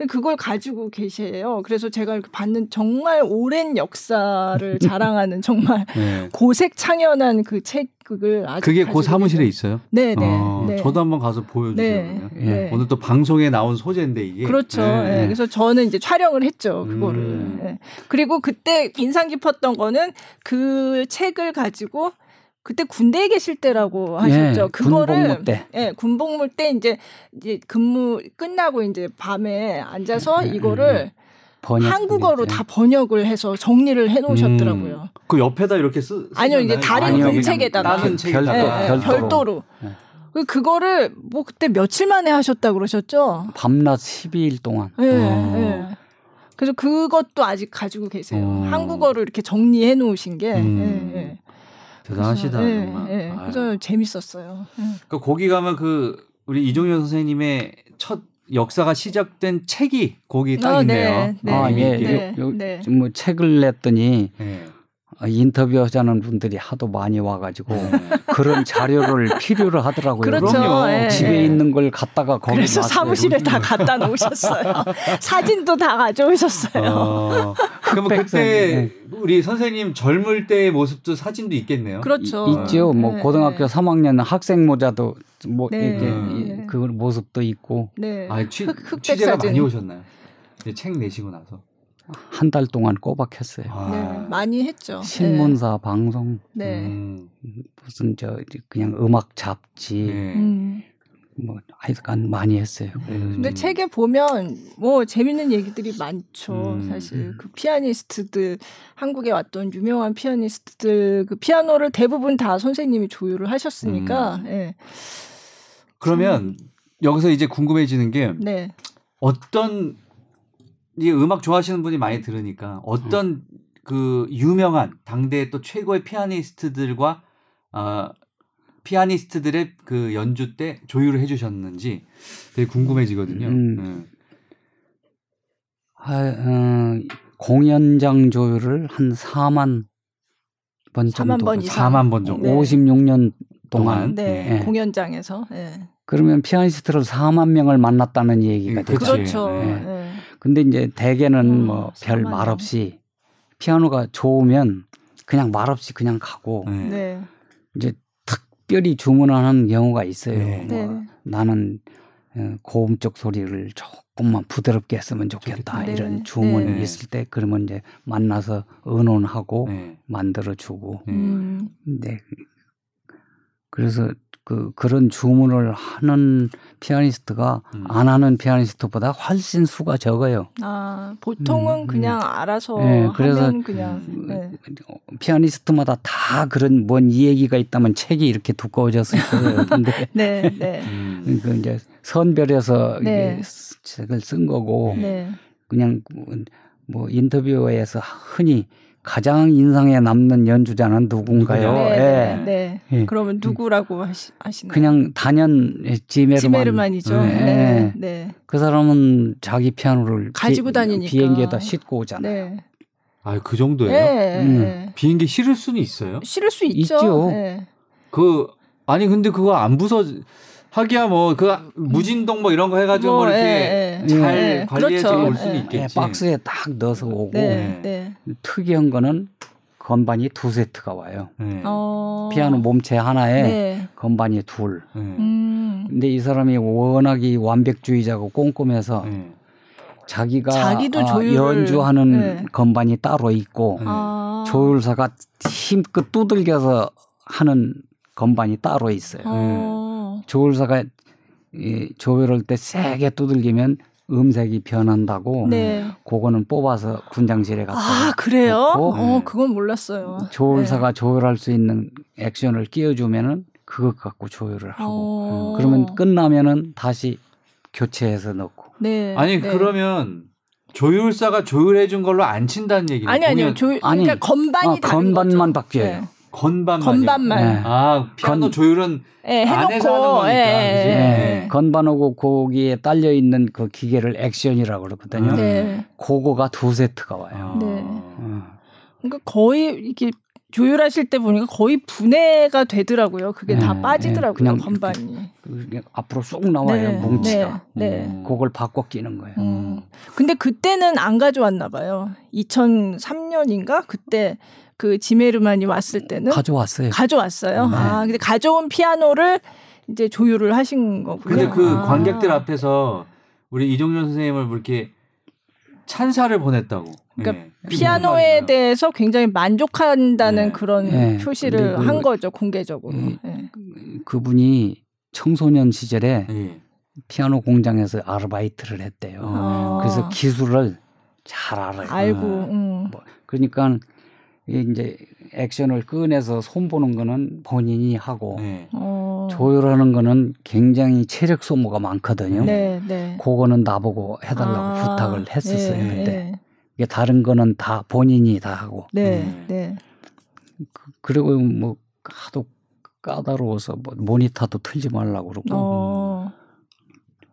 예, 예. 그걸 가지고 계세요. 그래서 제가 이렇게 받는 정말 오랜 역사를 [LAUGHS] 자랑하는 정말 네. 고색 창연한 그 책을 아직 그게 그 가지고 사무실에. 있어요? 네, 네. 어, 네. 저도 한번 가서 보여주세요. 네. 네. 오늘 또 방송에 나온 소재인데 이게. 그렇죠. 네. 예, 그래서 저는 이제 촬영을 했죠. 그거를. 음. 예. 그리고 그때 인상 깊었던 거는 그 책을 가지고 그때 군대에 계실 때라고 하셨죠. 예, 그거를 군복무 때. 예, 군복무 때 이제 이제 근무 끝나고 이제 밤에 앉아서 이거를 번역 한국어로 이제. 다 번역을 해서 정리를 해 놓으셨더라고요. 음. 그 옆에다 이렇게 쓰. 아니요, 쓰셨나요? 다른 공책에다가 다른 별- 책에다가. 예, 예, 별도로. 별도로. 네. 그- 그거를 뭐 그때 며칠 만에 하셨다 그러셨죠? 밤낮 12일 동안 예, 어. 예. 그래서 그것도 아직 가지고 계세요. 어. 한국어로 이렇게 정리해 놓으신 게. 음. 예, 예. 대단하시다. 예, 정말. 예. 아유. 그래서 재밌었어요. 예. 그 거기 가면 그 우리 이종현 선생님의 첫 역사가 시작된 책이 거기 딱 어, 있네요. 네, 네. 아, 예. 네, 요, 요, 네. 뭐 책을 냈더니 네. 어, 인터뷰하자는 분들이 하도 많이 와가지고 네. 그런 자료를 [LAUGHS] 필요로 하더라고요. 그렇죠. 예, 집에 예. 있는 걸 갖다가 거기 그래서 놨어요. 사무실에 다 [LAUGHS] 갖다 놓으셨어요. 사진도 다 가져오셨어요. 어, 그러면 흑백색, 그때 우리 선생님 젊을 때의 모습도 사진도 있겠네요. 그렇죠. 이- 있죠. 뭐 네, 고등학교 네. 3학년 학생 모자도 뭐 네, 이렇게 네. 이- 그 모습도 있고 네. 아, 취, 흑- 흑백 취재가 사진. 많이 오셨나요? 이제 책 내시고 나서. 한 달 동안 꼬박 했어요. 아, 네, 많이 했죠. 신문사, 방송, 네. 네. 음, 무슨 저 그냥 음악 잡지, 네. 음. 뭐 하여간 많이 했어요. 음. 근데 책에 보면 뭐 재밌는 얘기들이 많죠. 음. 사실 그 피아니스트들 한국에 왔던 유명한 피아니스트들 그 피아노를 대부분 다 선생님이 조율을 하셨으니까 음. 예. 그러면 여기서 이제 궁금해지는 게 네. 어떤 이 음악 좋아하시는 분이 많이 들으니까 어떤 그 유명한 당대 또 최고의 피아니스트들과 아 피아니스트들의 그 연주 때 조율을 해주셨는지 되게 궁금해지거든요. 음. 음. 하, 어, 공연장 조율을 한 4만 번 4만 정도. 번 이상. 4만 번 정도. 네. 56년 동안. 동안. 네. 예. 공연장에서. 예. 그러면 피아니스트를 4만 명을 만났다는 얘기가 음, 되죠. 그치. 그렇죠. 네. 예. 근데 이제 대개는 음, 뭐별 4만 말 명. 없이 피아노가 좋으면 그냥 말 없이 그냥 가고 네. 네. 이제 특별히 주문하는 경우가 있어요. 네. 뭐 네. 나는 어, 고음적 소리를 조금만 부드럽게 했으면 좋겠다 네. 이런 주문이 네. 있을 때 그러면 이제 만나서 의논하고 네. 만들어 주고 네. 음. 네 그래서 그 그런 주문을 하는 피아니스트가 음. 안 하는 피아니스트보다 훨씬 수가 적어요. 아, 보통은 음, 그냥 알아서 네, 그래서 하면 그냥 음, 네. 피아니스트마다 다 그런 뭔 이야기가 있다면 책이 이렇게 두꺼워졌을 거예요. [LAUGHS] 근데 네, 네. 음. 그 이제 선별해서 네. 책을 쓴 거고 네. 그냥 뭐 인터뷰에서 흔히 가장 인상에 남는 연주자는 누군가요? 누구냐? 네, 예. 네, 네. 예. 그러면 누구라고 하시, 하시나요? 그냥 단연 지메르만. 지메르만이죠. 예. 네, 네, 그 사람은 자기 피아노를 가지고 비, 다니니까. 비행기에다 싣고 오잖아요. 네. 아, 그 정도예요? 네, 음. 네. 비행기 실을 수는 있어요? 실을 수 있죠. 있죠. 네. 그 아니 근데 그거 안 부서 하기야 뭐 그 무진동 뭐 이런 거 해가지고 뭐, 이렇게 예, 예. 잘 예, 관리해서 그렇죠. 올 수는 예. 예, 있겠지. 박스에 딱 넣어서 오고 네, 네. 특이한 거는 건반이 두 세트가 와요. 네. 어. 피아노 몸체 하나에 네. 건반이 둘. 네. 음. 근데 이 사람이 워낙 이 완벽주의자고 꼼꼼해서 네. 자기가 자기도 아, 조율을- 연주하는 네. 건반이 따로 있고 네. 아. 조율사가 힘껏 두들겨서 하는 건반이 따로 있어요. 어. 조율사가 이 조율할 때 세게 두들기면 음색이 변한다고 네. 그거는 뽑아서 군장실에 갖다 아, 그래요? 어, 그건 몰랐어요. 조율사가 조율할 수 있는 액션을 끼워주면은 그것 갖고 조율을 하고 어. 그러면 끝나면은 다시 교체해서 넣고 네. 아니 네. 그러면 조율사가 조율해 준 걸로 안 친다는 얘기는 아니 아니요. 조 아니, 그러니까 건반이 어, 다른 건반만 거죠. 바뀌어요. 네. 건반만 건반만. 네. 아 피아노 건- 조율은 예, 안에서 하는 해놓고 거니까, 예, 그지? 예, 네. 예. 건반하고 거기에 딸려 있는 그 기계를 액션이라고 그러거든요. 네. 그거가 두 세트가 와요. 네. 어. 그러니까 거의 이렇게 조율하실 때 보니까 거의 분해가 되더라고요. 그게 다 네, 빠지더라고요. 네, 그냥 건반이. 그게 앞으로 쏙 나와요 뭉치가. 네. 네. 음. 그걸 바꿔 끼는 거예요. 음. 근데 그때는 안 가져왔나 봐요. 2003년인가 그때 그 지메르만이 왔을 때는 가져왔어요. 가져왔어요. 네. 아, 근데 가져온 피아노를 이제 조율을 하신 거고요. 근데 그 아. 관객들 앞에서 우리 이종현 선생님을 뭐 이렇게 찬사를 보냈다고. 그러니까 네. 피아노에 말인가요? 대해서 굉장히 만족한다는 네. 그런 네. 표시를 그- 한 거죠 공개적으로. 음. 네. 그분이 청소년 시절에 예. 피아노 공장에서 아르바이트를 했대요. 어. 그래서 기술을 잘 알아요. 알고. 아. 음. 뭐, 그러니까 이 이제 액션을 꺼내서 손 보는 거는 본인이 하고 네. 어. 조율하는 거는 굉장히 체력 소모가 많거든요. 네, 네. 그거는 나보고 해달라고 아, 부탁을 했었어요. 네, 그때 네. 이게 다른 거는 다 본인이 다 하고 네, 음. 네. 그리고 뭐 하도 까다로워서 뭐 모니터도 틀지 말라고 그러고 어,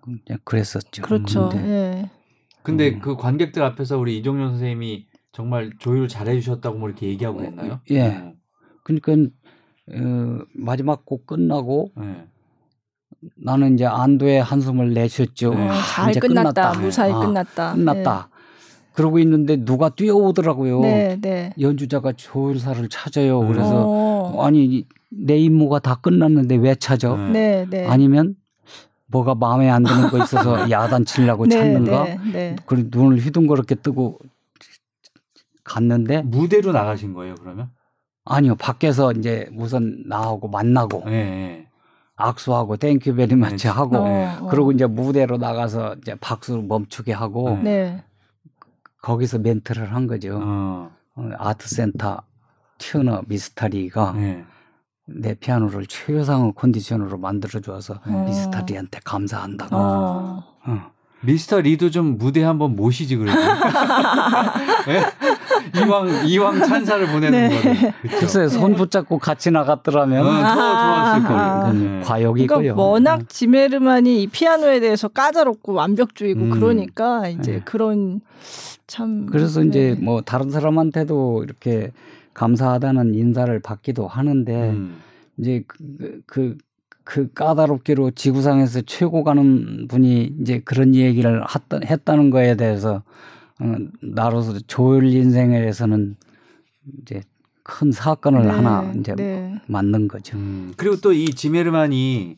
그냥 그랬었죠. 그렇죠. 근데 예. 근데 음. 그 관객들 앞에서 우리 이종현 선생님이 정말 조율 잘해 주셨다고 뭐 이렇게 얘기하고 그랬나요? 예. 그러니까 어, 마지막 곡 끝나고 네. 나는 이제 안도의 한숨을 내쉬었죠. 네. 어, 아, 잘 이제 끝났다. 끝났다. 무사히 아, 끝났다. 끝났다. 그러고 있는데 누가 뛰어오더라고요. 네, 네. 연주자가 조율사를 찾아요. 그래서 어, 아니 내 임무가 다 끝났는데 왜 찾아? 네. 네, 네. 아니면 뭐가 마음에 안 드는 거 있어서 [LAUGHS] 야단치려고 네, 찾는가? 네, 네. 그리고 눈을 휘둥그렇게 뜨고 갔는데 무대로 나가신 거예요, 그러면? 아니요 밖에서 이제 우선 나하고 만나고 네. 네. 악수하고 thank you very much 하고 어, 어. 그리고 이제 무대로 나가서 이제 박수 멈추게 하고 네. 거기서 멘트를 한 거죠. 어. 어, 아트센터 튜너 미스터리가 네. 내 피아노를 최상의 컨디션으로 만들어 줘서 어. 미스터리한테 감사한다고. 어. 어. 미스터 리도 좀 무대 한번 모시지 그래도. 예? [LAUGHS] 이왕 이왕 찬사를 보내는 네. 거를. 글쎄 손 붙잡고 같이 어, 나갔더라면 더 좋았을 거예요. 아하. 그건 네. 과욕이고요. 그러니까 워낙 지메르만이 이 피아노에 대해서 까다롭고 완벽주의고 음. 그러니까 이제 네. 그런 참 그래서 네. 이제 뭐 다른 사람한테도 이렇게 감사하다는 인사를 받기도 하는데 음. 이제 그, 그, 그 까다롭기로 지구상에서 최고 가는 분이 이제 그런 얘기를 했다, 했다는 거에 대해서 어, 나로서 조율 인생에서는 이제 큰 사건을 네, 하나 이제 네. 만든 거죠. 음. 그리고 또 이 지메르만이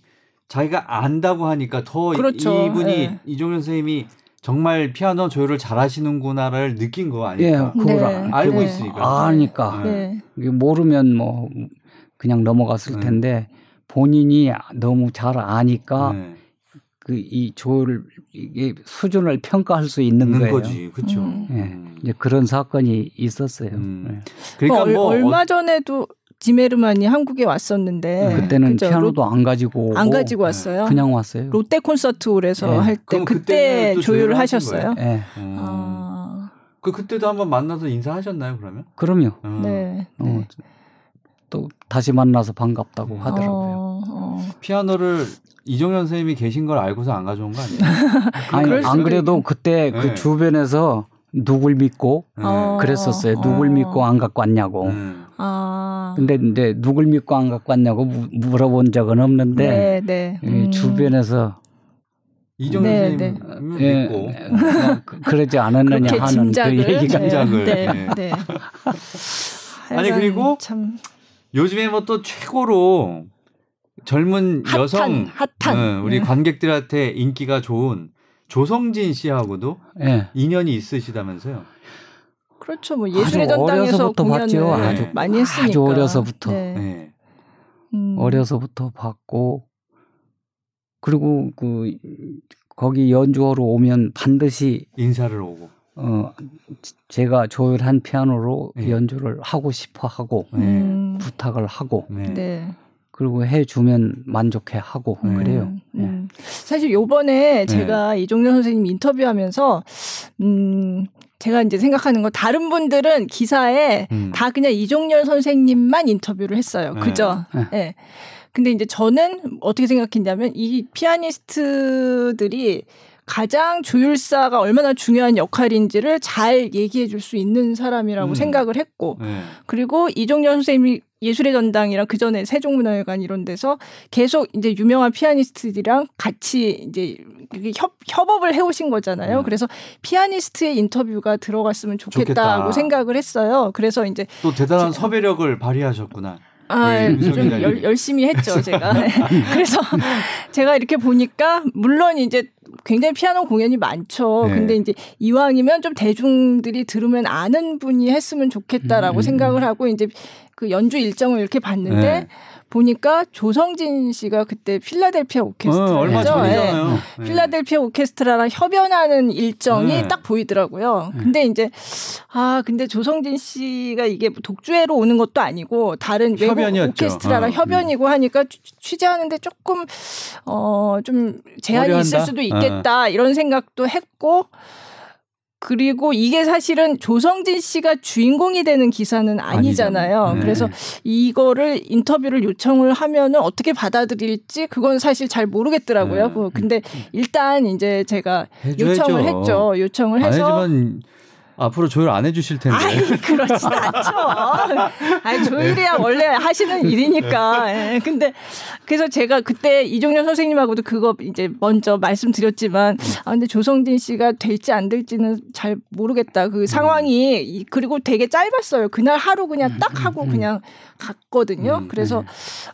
자기가 안다고 하니까 더 그렇죠. 이분이 네. 이종현 선생님이 정말 피아노 조율을 잘하시는구나를 느낀 거 예, 아닐까? 그걸 네. 아- 알고 네. 있으니까. 아니까 네. 모르면 뭐 그냥 넘어갔을 네. 텐데 본인이 너무 잘 아니까 네. 그이 조율 이게 수준을 평가할 수 있는 있는 거예요. 거지, 그렇죠. 음. 예, 이제 그런 사건이 있었어요. 음. 예. 그러니까 얼, 뭐 얼마 전에도 지메르만이 한국에 왔었는데 그때는 그죠? 피아노도 안 가지고 로- 안 가지고 왔어요. 그냥 왔어요. 롯데 콘서트홀에서 네. 할때 그럼 그때 조율을 하셨어요. 예, 음. 아, 그 그때도 한번 만나서 인사하셨나요, 그러면? 그럼요. 음. 네. 어, 네. 또 다시 만나서 반갑다고 음. 하더라고요. 어, 어. 피아노를 이종현 선생님이 계신 걸 알고서 안 가져온 거 아니에요? [LAUGHS] 아니 안 그래도 있- 그때 네. 그 주변에서 누굴 믿고 네. 어. 그랬었어요. 어. 누굴 믿고 안 갖고 왔냐고. 음. 아. 근데 이제 누굴 믿고 안 갖고 왔냐고 무- 물어본 적은 없는데 네, 네. 이 음. 주변에서 이종현 네, 선생님 예, 믿고 뭐 그- 그러지 않았느냐 하는 짐작을 그 얘기가 네, [LAUGHS] 짐작을. 네, 네. 네. 아니, 그리고 참 요즘에 뭐 또 최고로 젊은 핫한 여성 핫한 응, 우리 네. 관객들한테 인기가 좋은 조성진 씨하고도 예. 인연이 있으시다면서요? 그렇죠. 뭐 예술의 전당에서 어려서부터 공연을 봤죠. 아주- 많이 했으니까. 아주 어려서부터. 네. 네. 음. 어려서부터 봤고 그리고 그 거기 연주하러 오면 반드시 인사를 오고. 어 제가 조율한 피아노로 네. 연주를 하고 싶어 하고 네. 음. 부탁을 하고 네. 네. 그리고 해 주면 만족해 하고 네. 그래요. 음, 음. 사실 요번에 네. 제가 이종렬 선생님 인터뷰하면서 음 제가 이제 생각하는 건 다른 분들은 기사에 음. 다 그냥 이종렬 선생님만 인터뷰를 했어요. 네. 그죠? 네. 예. 근데 이제 저는 어떻게 생각했냐면 이 피아니스트들이 가장 조율사가 얼마나 중요한 역할인지를 잘 얘기해 줄 수 있는 사람이라고 음. 생각을 했고 네. 그리고 이종렬 선생님이 예술의 전당이랑 그 전에 세종문화회관 이런 데서 계속 이제 유명한 피아니스트들이랑 같이 이제 협, 협업을 해오신 거잖아요. 음. 그래서 피아니스트의 인터뷰가 들어갔으면 좋겠다고 좋겠다. 생각을 했어요. 그래서 이제 또 대단한 섭외력을 발휘하셨구나. 아, 윤석 좀. 열, 열심히 했죠, 제가. 네. [LAUGHS] 그래서 제가 이렇게 보니까 물론 이제 굉장히 피아노 공연이 많죠. 네. 근데 이제 이왕이면 좀 대중들이 들으면 아는 분이 했으면 좋겠다라고 음. 생각을 하고 이제 그 연주 일정을 이렇게 봤는데 네. 보니까 조성진 씨가 그때 필라델피아 어, 오케스트라 얼마 죠 전이잖아요. 네. 필라델피아 오케스트라랑 협연하는 일정이 네. 딱 보이더라고요. 근데 이제 아 근데 조성진 씨가 이게 독주회로 오는 것도 아니고 다른 외국 협연이었죠. 오케스트라랑 어, 협연이고 하니까 취- 취재하는데 조금 어 좀 제한이 있을 어려한다? 수도 있겠다 이런 생각도 했고 그리고 이게 사실은 조성진 씨가 주인공이 되는 기사는 아니잖아요. 네. 그래서 이거를 인터뷰를 요청을 하면은 어떻게 받아들일지 그건 사실 잘 모르겠더라고요. 네. 그- 근데 일단 이제 제가 해줘야죠. 요청을 했죠. 요청을 안 해서 앞으로 조율 안 해주실 텐데. 아이 그렇진 [LAUGHS] 않죠. 아니 조율이야 원래 하시는 일이니까. 예. 근데 그래서 제가 그때 이종현 선생님하고도 그거 이제 먼저 말씀드렸지만 아 근데 조성진 씨가 될지 안 될지는 잘 모르겠다. 그 상황이 이- 그리고 되게 짧았어요. 그날 하루 그냥 딱 하고 그냥 갔거든요. 음, 그래서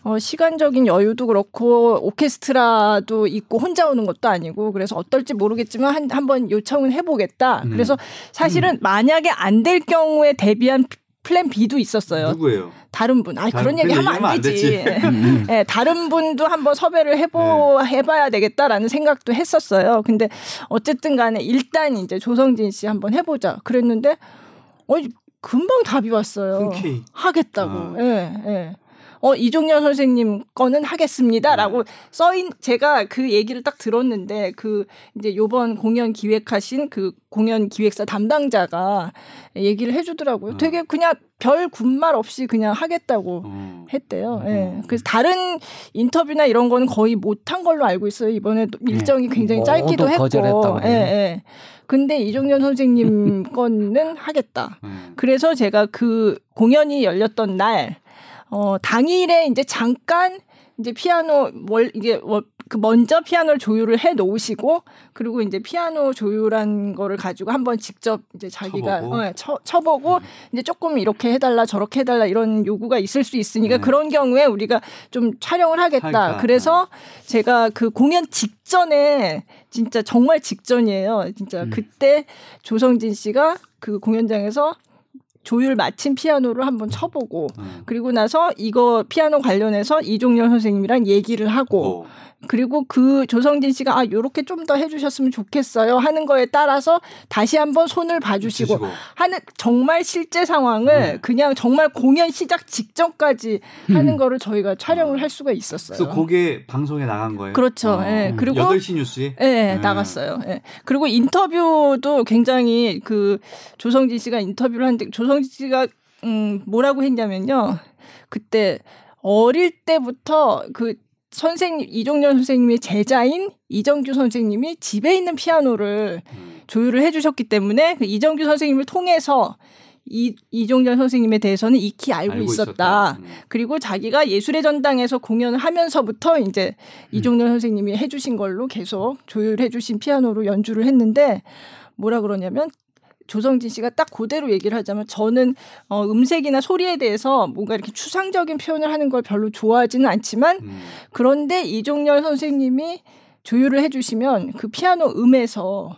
어, 시간적인 여유도 그렇고 오케스트라도 있고 혼자 오는 것도 아니고 그래서 어떨지 모르겠지만 한 한번 요청은 해보겠다. 음. 그래서 사실은 만약에 안 될 경우에 대비한 플랜 B도 있었어요. 누구예요? 다른 분. 아 그런 얘기 분 하면 안 얘기하면 안 되지. 되지. [LAUGHS] 예, 다른 분도 한번 섭외를 해보 네. 해봐야 되겠다라는 생각도 했었어요. 근데 어쨌든 간에 일단 이제 조성진 씨 한번 해보자. 그랬는데 어 금방 답이 왔어요. 흔쾌히. 하겠다고. 아. 예, 예. 어, 이종현 선생님 거는 하겠습니다라고 네. 써인 제가 그 얘기를 딱 들었는데 그 이제 요번 공연 기획하신 그 공연 기획사 담당자가 얘기를 해주더라고요. 음. 되게 그냥 별 군말 없이 그냥 하겠다고 어. 했대요. 음. 예. 그래서 다른 인터뷰나 이런 거는 거의 못한 걸로 알고 있어요. 이번에 도 일정이 굉장히 모두 짧기도 했고. 예. 예. 근데 이종현 선생님 [LAUGHS] 거는 하겠다. 음. 그래서 제가 그 공연이 열렸던 날, 어, 당일에 이제 잠깐 이제 피아노 월 이게 월- 그 먼저 피아노를 조율을 해 놓으시고 그리고 이제 피아노 조율한 거를 가지고 한번 직접 이제 자기가 쳐보고? 어, 쳐, 쳐보고 이제 조금 이렇게 해달라 저렇게 해달라 이런 요구가 있을 수 있으니까 네. 그런 경우에 우리가 좀 촬영을 하겠다. 할까? 그래서 제가 그 공연 직전에 진짜 정말 직전이에요. 진짜 음. 그때 조성진 씨가 그 공연장에서 조율 마친 피아노를 한번 쳐보고 음. 그리고 나서 이거 피아노 관련해서 이종렬 선생님이랑 얘기를 하고 어. 그리고 그 조성진 씨가 아 요렇게 좀 더 해주셨으면 좋겠어요 하는 거에 따라서 다시 한번 손을 봐주시고 붙이시고. 하는 정말 실제 상황을 네. 그냥 정말 공연 시작 직전까지 하는 거를 저희가 촬영을 할 수가 있었어요. 그래서 그게 방송에 나간 거예요. 그렇죠. 어. 예. 그리고 8시 뉴스에 예, 네. 나갔어요. 예. 그리고 인터뷰도 굉장히 그 조성진 씨가 인터뷰를 하는데 조성진 씨가 음 뭐라고 했냐면요. 그때 어릴 때부터 그 선생님 이종렬 선생님의 제자인 이정규 선생님이 집에 있는 피아노를 음. 조율을 해주셨기 때문에 그 이정규 선생님을 통해서 이 이종렬 선생님에 대해서는 익히 알고, 있었다. 음. 그리고 자기가 예술의 전당에서 공연을 하면서부터 이제 이종렬 선생님이 해주신 걸로 계속 조율해주신 피아노로 연주를 했는데 뭐라 그러냐면 조성진 씨가 딱 그대로 얘기를 하자면 저는 어, 음색이나 소리에 대해서 뭔가 이렇게 추상적인 표현을 하는 걸 별로 좋아하지는 않지만 음. 그런데 이종렬 선생님이 조율을 해주시면 그 피아노 음에서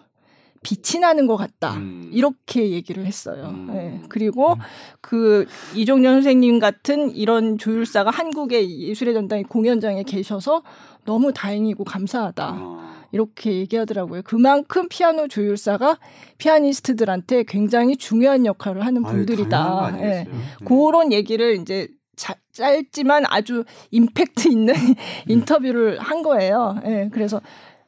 빛이 나는 것 같다. 음. 이렇게 얘기를 했어요. 음. 예. 그리고 그 이종렬 선생님 같은 이런 조율사가 한국의 예술의 전당의 공연장에 계셔서 너무 다행이고 감사하다. 어. 이렇게 얘기하더라고요. 그만큼 피아노 조율사가 피아니스트들한테 굉장히 중요한 역할을 하는 아유, 당연한 거 분들이다. 예. 음. 그런 얘기를 이제 자- 짧지만 아주 임팩트 있는 [LAUGHS] 인터뷰를 한 거예요. 예, 그래서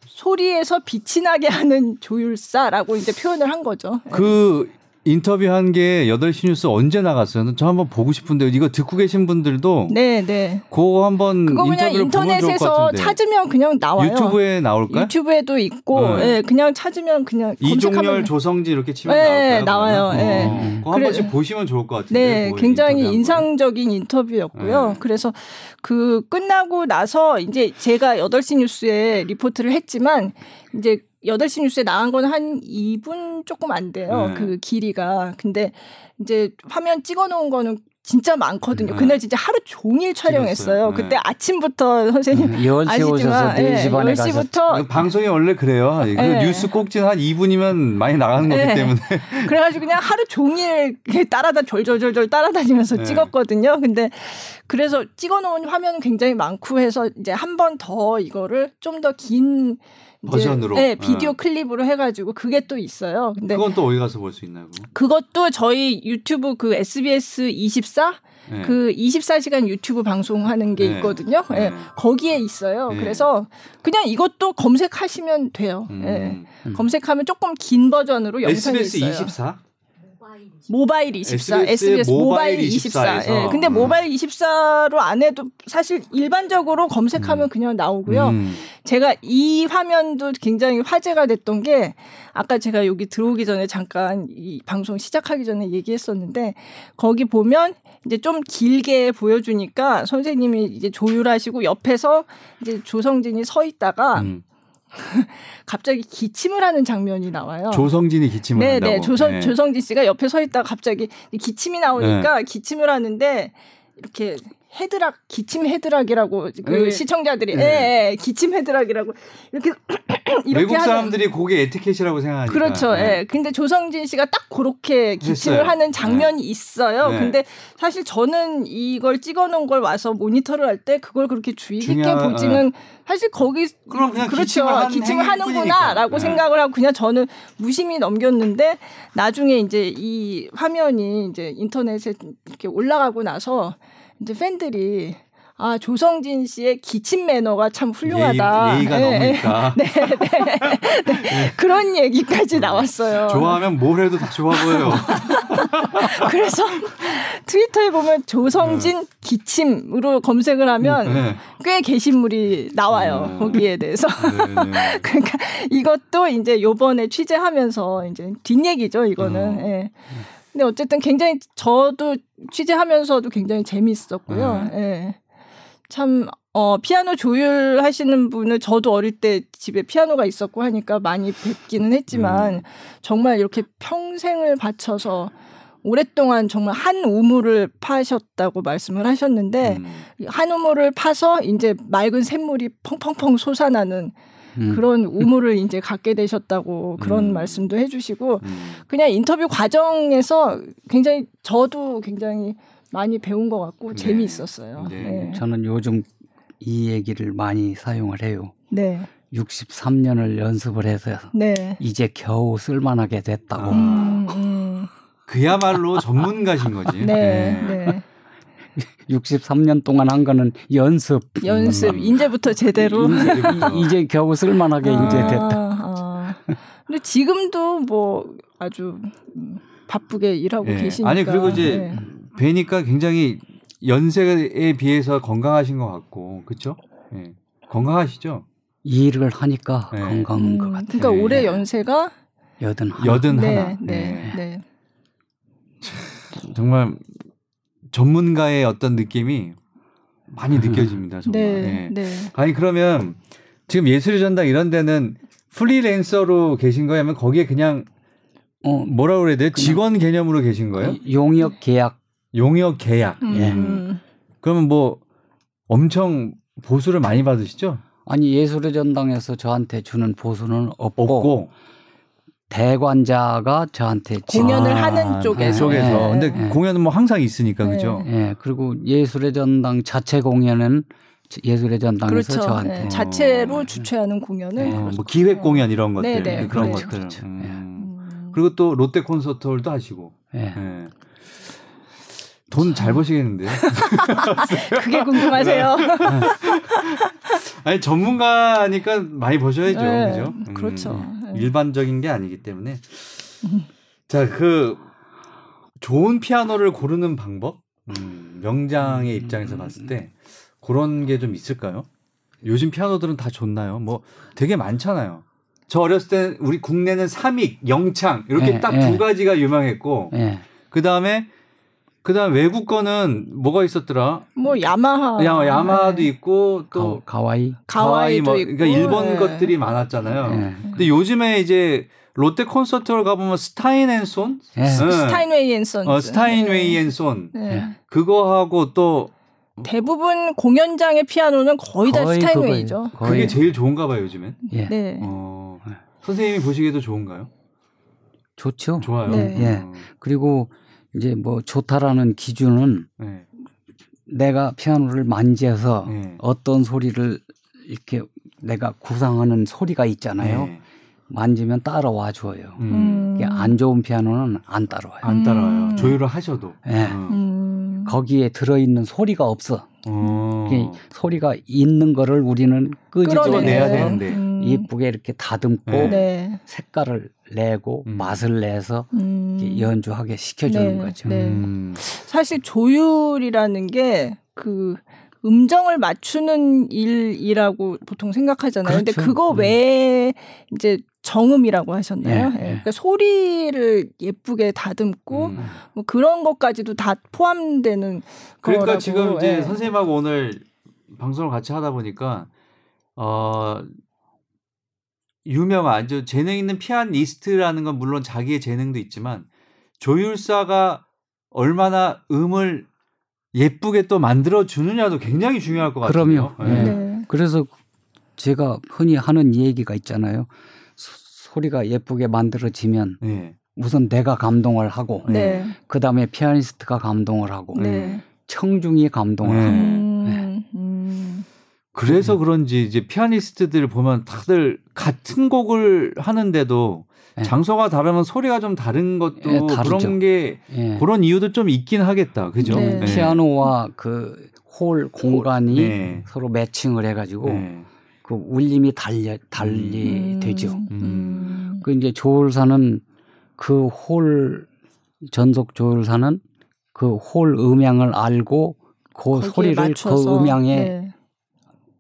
소리에서 빛이 나게 하는 조율사라고 이제 표현을 한 거죠. 예. 그 인터뷰한 게 8시 뉴스 언제 나갔어요? 저 한번 보고 싶은데 이거 듣고 계신 분들도 네, 네. 그거 한번 그거 그냥 인터넷에서. 찾으면 그냥 나와요. 유튜브에 나올까요? 유튜브에도 있고, 네. 예, 그냥 찾으면 그냥 이종렬 조성진 이렇게 치면 네, 나올까요? 나와요. 예. 어, 그거 한 그래- 번씩 보시면 좋을 것 같은데. 네, 그 굉장히 인상적인 인터뷰였고요. 네. 그래서 그 끝나고 나서 이제 제가 8시 뉴스에 리포트를 했지만 이제 8시 뉴스에 나간 건 한 2분 조금 안 돼요. 네. 그 길이가. 근데 이제 화면 찍어 놓은 거는 진짜 많거든요. 네. 그날 진짜 하루 종일 촬영했어요. 네. 그때 아침부터 [LAUGHS] 선생님 10시 아시지만 오셔서 4시 반에 가셨죠. 10시부터 거. 방송이 원래 그래요. 그 네. 뉴스 꼭지는 한 2분이면 많이 나가는 거기 네. 때문에. [LAUGHS] 그래가지고 그냥 하루 종일 따라다 졸졸졸졸 따라다니면서 네. 찍었거든요. 근데 그래서 찍어놓은 화면은 굉장히 많고 해서 이제 한 번 더 이거를 좀 더긴 버전으로? 네, 비디오 어. 클립으로 해가지고 그게 또 있어요. 근데 그건 또 어디 가서 볼 수 있나요? 그거? 그것도 저희 유튜브 그 SBS 24 네. 그 24시간 유튜브 방송하는 게 네. 있거든요. 예, 네. 거기에 있어요. 네. 그래서 그냥 이것도 검색하시면 돼요. 음. 예. 검색하면 조금 긴 버전으로 영상이 SBS 있어요. 24? 모바일 24, SBS SBS, 모바일 모바일 24. 24 에서. 예. 근데 음. 모바일 24로 안 해도 사실 일반적으로 검색하면 그냥 나오고요. 음. 제가 이 화면도 굉장히 화제가 됐던 게 아까 제가 여기 들어오기 전에 잠깐 이 방송 시작하기 전에 얘기했었는데 거기 보면 이제 좀 길게 보여주니까 선생님이 이제 조율하시고 옆에서 이제 조성진이 서 있다가 음. [LAUGHS] 갑자기 기침을 하는 장면이 나와요. 조성진이 기침을 네, 한다고. 네. 조성, 네. 조성진 씨가 옆에 서 있다가 갑자기 기침이 나오니까 기침을 하는데 이렇게 헤드락 기침 헤드락이라고 그 네. 시청자들이 네. 예, 예, 기침 헤드락이라고 이렇게 [CLEARS THROAT] 이렇게 외국 하는- 사람들이 그게 에티켓이라고 생각하니까. 그렇죠. 네. 예. 근데 조성진 씨가 딱 그렇게 기침을 했어요. 하는 장면이 있어요. 네. 근데 사실 저는 이걸 찍어 놓은 걸 와서 모니터를 할 때 그걸 그렇게 주의 깊게 중요한- 보지는 사실 거기 그럼 그냥 그렇죠. 기침을 한 기침을 하는구나라고 뿐이니까. 생각을 하고 그냥 저는 무심히 넘겼는데 나중에 이제 이 화면이 이제 인터넷에 이렇게 올라가고 나서 이제 팬들이 아 조성진 씨의 기침 매너가 참 훌륭하다. 예의, 가 예, 예. 넘으니까. [LAUGHS] 네, 네, 네. 그런 얘기까지 나왔어요. 좋아하면 뭘 해도 다 좋아 보여요. [LAUGHS] 그래서 트위터에 보면 조성진 기침으로 검색을 하면 네. 꽤 게시물이 나와요. 음. 거기에 대해서. 네, 네. [LAUGHS] 그러니까 이것도 이제 요번에 취재하면서 이제 뒷얘기죠, 이거는. 음. 예. 근데 어쨌든 굉장히 저도 취재하면서도 굉장히 재미있었고요. 네. 예. 참, 어, 피아노 조율 하시는 분을 저도 어릴 때 집에 피아노가 있었고 하니까 많이 뵙기는 했지만 음. 정말 이렇게 평생을 바쳐서 오랫동안 정말 한 우물을 파셨다고 말씀을 하셨는데 음. 한 우물을 파서 이제 맑은 샘물이 펑펑펑 솟아나는 음. 그런 [LAUGHS] 우물을 이제 갖게 되셨다고 그런 음. 말씀도 해주시고 음. 그냥 인터뷰 과정에서 굉장히 저도 굉장히 많이 배운 것 같고 네. 재미있었어요. 네. 네. 저는 요즘 이 얘기를 많이 사용을 해요. 네. 63년을 연습을 해서 네. 이제 겨우 쓸만하게 됐다고. 아. 음, 음. 그야말로 전문가신 거지. 네. 네. 63년 동안 한 거는 연습. 연습 이제부터 제대로. 이- [LAUGHS] 이제 겨우 쓸만하게 이제 됐다. 아. 근데 지금도 뭐 아주 음, 바쁘게 일하고 예. 계시니까. 아니 그리고 이제 네. 뵈니까 굉장히 연세에 비해서 건강하신 것 같고 그렇죠? 예. 건강하시죠? 이 일을 하니까 네. 건강한 것 음, 같아요. 그러니까 네. 올해 연세가 여든 하나. 여든 네, 하나. 네, 예. 네. 정말 전문가의 어떤 느낌이 많이 느껴집니다. 정말. 네, 예. 네. 아니 그러면 지금 예술의 전당 이런 데는 프리랜서로 계신 거예요? 아니면 거기에 그냥 어, 뭐라 그래야 돼요? 직원 개념으로 계신 거예요? 용역 계약. 용역 계약. 예. 음, 그러면 뭐 엄청 보수를 많이 받으시죠? 아니 예술의 전당에서 저한테 주는 보수는 없고, 없고 대관자가 저한테 지- 공연을 아, 하는 쪽에서. 그 쪽에서. 네, 근데 네. 공연은 뭐 항상 있으니까 네. 그죠? 예, 그리고 예술의 전당 자체 공연은 예술의 전당에서 그렇죠. 저한테 네, 자체로 주최하는 공연을 네. 어, 그렇죠. 뭐 기획 공연 이런 것들 네, 네, 그런 그렇죠, 것들. 그렇죠. 음. 음. 그리고 또 롯데 콘서트홀도 하시고. 돈 잘 버시겠는데요? [LAUGHS] 그게 궁금하세요. 아니 전문가니까 많이 버셔야죠, 네, 그죠? 그렇죠. 네. 일반적인 게 아니기 때문에. 자, 그 좋은 피아노를 고르는 방법, 음, 명장의 입장에서 봤을 때 그런 게 좀 있을까요? 요즘 피아노들은 다 좋나요? 뭐 되게 많잖아요. 저 어렸을 때 우리 국내는 삼익, 영창 이렇게 네, 딱 네. 두 가지가 유명했고 예. 그 다음에 그 다음 외국 거는 뭐가 있었더라? 뭐 야마하, 야, 야마도 네. 있고 또 가, 와이 가와이도 뭐, 있고, 그러니까 일본 네. 것들이 많았잖아요. 예. 근데 요즘에 이제 롯데 콘서트를 가보면 스타인웨이 앤 손, 예. 스타인웨이 앤 선즈. 어, 스타인웨이 앤 손, 네. 네. 그거 하고 또 대부분 공연장의 피아노는 거의 다 거의 스타인웨이죠. 그거예요. 그게 거의 제일 좋은가 봐요 요즘엔. 예. 네. 어, 네. 선생님이 보시기에도 좋은가요? 좋죠. 좋아요. 네. 예. 어, 그리고 이제 뭐 좋다라는 기준은 네. 내가 피아노를 만져서 네. 어떤 소리를 이렇게 내가 구상하는 소리가 있잖아요. 네. 만지면 따라와 줘요. 음. 이게 안 좋은 피아노는 안 따라와요. 안 따라와요. 음. 조율을 하셔도. 예. 어. 음. 거기에 들어있는 소리가 없어. 어. 소리가 있는 거를 우리는 끄집어내야. 되는데. 음. 예쁘게 이렇게 다듬고 네. 네. 색깔을 내고 음. 맛을 내서 음. 연주하게 시켜주는 네, 거죠. 네. 음. 사실 조율이라는 게 그 음정을 맞추는 일이라고 보통 생각하잖아요. 근데 그렇죠. 그거 음. 외에 이제 정음이라고 하셨나요? 예, 예. 예. 그러니까 소리를 예쁘게 다듬고 음. 뭐 그런 것까지도 다 포함되는 그러니까 거라고. 지금 이제 예. 선생님하고 오늘 방송을 같이 하다 보니까 어 유명한 아주 재능 있는 피아니스트라는 건 물론 자기의 재능도 있지만 조율사가 얼마나 음을 예쁘게 또 만들어 주느냐도 굉장히 중요할 것 같아요. 그럼요. 예. 네. 그래서 제가 흔히 하는 얘기가 있잖아요. 소, 소리가 예쁘게 만들어지면 네. 우선 내가 감동을 하고 네. 그 다음에 피아니스트가 감동을 하고 네. 청중이 감동을 네. 하고 음, 음. 그래서 그런지 이제 피아니스트들 보면 다들 같은 곡을 하는데도 네. 장소가 다르면 소리가 좀 다른 것도 예, 다르죠. 그런 게 예. 그런 이유도 좀 있긴 하겠다. 그죠? 네. 피아노와 그 홀 공간이 네. 서로 매칭을 해가지고 네. 그 울림이 달리 달리 음, 되죠. 음. 그 이제 조율사는 그 홀 전속 조율사는 그 홀 음향을 알고 그 소리를 맞춰서, 그 음향에 네.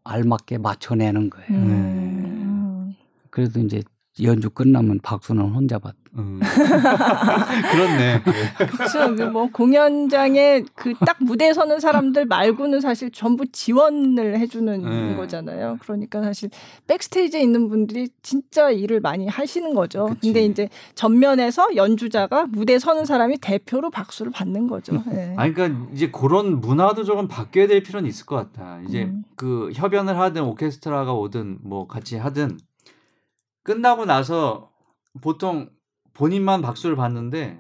알맞게 맞춰내는 거예요. 음. 그래도 이제 연주 끝나면 박수는 혼자 받. 음. [LAUGHS] 그렇네. 그렇죠. 뭐 공연장에 그 딱 무대에 서는 사람들 말고는 사실 전부 지원을 해주는 네. 거잖아요. 그러니까 사실 백스테이지에 있는 분들이 진짜 일을 많이 하시는 거죠. 그치. 근데 이제 전면에서 연주자가 무대에 서는 사람이 대표로 박수를 받는 거죠. [LAUGHS] 네. 아니 그러니까 이제 그런 문화도 조금 바뀌어야 될 필요는 있을 것 같아. 이제 음. 그 협연을 하든 오케스트라가 오든 뭐 같이 하든 끝나고 나서 보통 본인만 박수를 받는데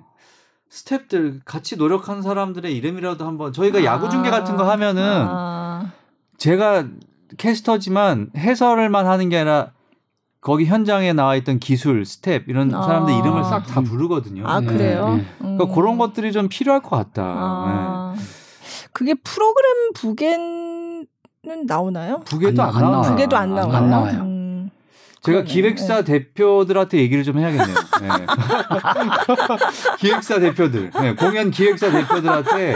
스탭들 같이 노력한 사람들의 이름이라도 한번 저희가 야구 중계 같은 거 하면은 아, 제가 캐스터지만 해설을만 하는 게 아니라 거기 현장에 나와 있던 기술, 스텝 이런 아. 사람들 이름을 싹 다 부르거든요. 아, 네, 그래요? 네. 음. 그러니까 그런 것들이 좀 필요할 것 같다. 아, 그게 프로그램 book에는 나오나요? 네. 부계도 안, 안 나와요. 나와요. 부계도 안안 나와요. 나와요. 음. 제가 그러네. 기획사 대표들한테 얘기를 좀 해야겠네요. 네. [LAUGHS] 기획사 대표들, 네, 공연 기획사 대표들한테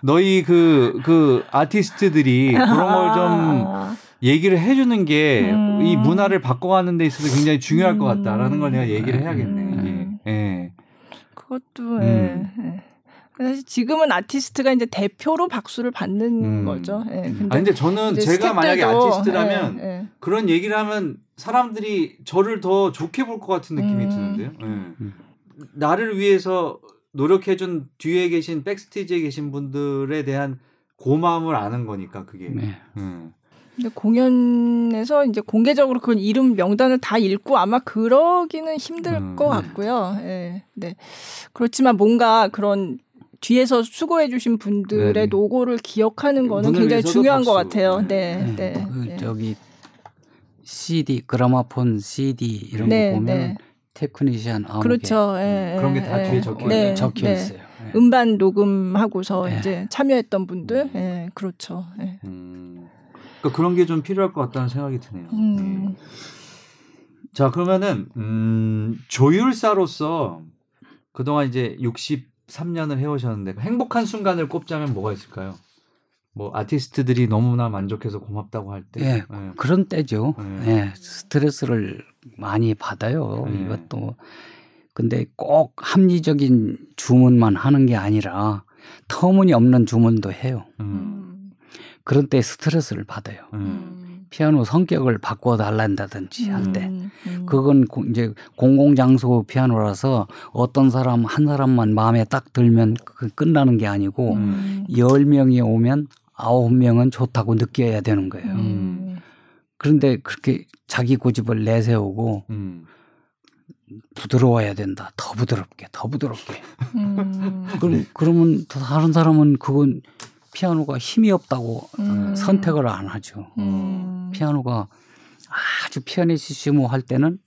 너희 그, 그 아티스트들이 그런 걸좀 아, 얘기를 해주는 게이 음. 문화를 바꿔가는 데 있어서 굉장히 중요할 것 음. 같다라는 걸 내가 얘기를 해야겠네. 음. 이게. 예. 그것도 음. 예, 예. 사실 지금은 아티스트가 이제 대표로 박수를 받는 음. 거죠. 예. 근데, 아 근데 저는 이제 제가 만약에 스태프들도, 아티스트라면 예, 예. 그런 얘기를 하면 사람들이 저를 더 좋게 볼 것 같은 느낌이 음. 드는데요. 예. 음. 나를 위해서 노력해준 뒤에 계신 백스테이지에 계신 분들에 대한 고마움을 아는 거니까 그게. 네. 음. 근데 공연에서 이제 공개적으로 그 이름 명단을 다 읽고 아마 그러기는 힘들 음, 것 네. 같고요. 예. 네. 그렇지만 뭔가 그런 뒤에서 수고해 주신 분들의 네네. 노고를 기억하는 거는 굉장히 중요한 것 박수. 같아요. 네. 네, 네. 그 네. 저기 CD 그라마폰 CD 이런 네, 거 보면 네. 테크니시안 아무 그렇죠. 예, 그런 예, 게다 예. 뒤에 적혀 게 네, 적혀 네. 있어요. 네. 음반 녹음하고서 네. 이제 참여했던 분들, 예, 그렇죠. 예. 음. 그러니까 그런 게 좀 필요할 것 같다는 생각이 드네요. 음, 자 그러면은 음, 조율사로서 그동안 이제 63년을 해오셨는데 행복한 순간을 꼽자면 뭐가 있을까요? 뭐 아티스트들이 너무나 만족해서 고맙다고 할 때. 예, 예. 그런 때죠. 네. 예, 스트레스를 많이 받아요. 네. 이것도. 근데 꼭 합리적인 주문만 하는 게 아니라 터무니없는 주문도 해요. 음. 음, 그런 때 스트레스를 받아요. 음. 음, 피아노 성격을 바꿔 달란다든지 할 때. 음, 음. 그건 고- 이제 공공장소 피아노라서 어떤 사람 한 사람만 마음에 딱 들면 그 끝나는 게 아니고 음, 열 명이 오면 아홉 명은 좋다고 느껴야 되는 거예요. 음, 그런데 그렇게 자기 고집을 내세우고 음. 부드러워야 된다. 더 부드럽게, 더 부드럽게. 음, 그럼 그러면 다른 사람은 그건 피아노가 힘이 없다고 음. 선택을 안 하죠. 음. 피아노가 아주 피아니시시모 할 때는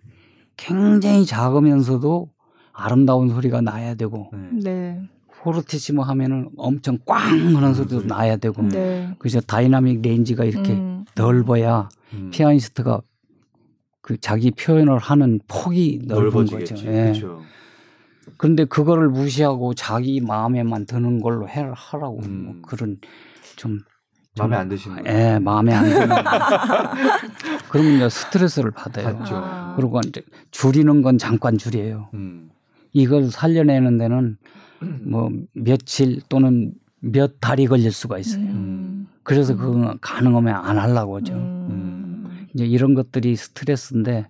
굉장히 작으면서도 아름다운 소리가 나야 되고 네. 네, 포르티시모 하면은 엄청 꽝 하는 소리도 소리. 나야 되고 네. 그래서 dynamic range가 이렇게 음. 넓어야 음. 피아니스트가 그 자기 표현을 하는 폭이 넓은 넓어지겠지. 거죠. 예. 그렇죠. 그런데 그거를 무시하고 자기 마음에만 드는 걸로 해 하라고 음. 뭐 그런 좀 마음에 안 드시는 거예요. 예, 마음에 안 드는 [LAUGHS] 그러면 이제 스트레스를 받아요. 받죠. 아. 그리고 이제 줄이는 건 잠깐 줄이에요. 음. 이걸 살려내는 데는 [CLEARS THROAT] 뭐 며칠 또는 몇 달이 걸릴 수가 있어요. 음. 그래서 그거 가능하면 안 하려고 하죠. 음. 이제 이런 것들이 스트레스인데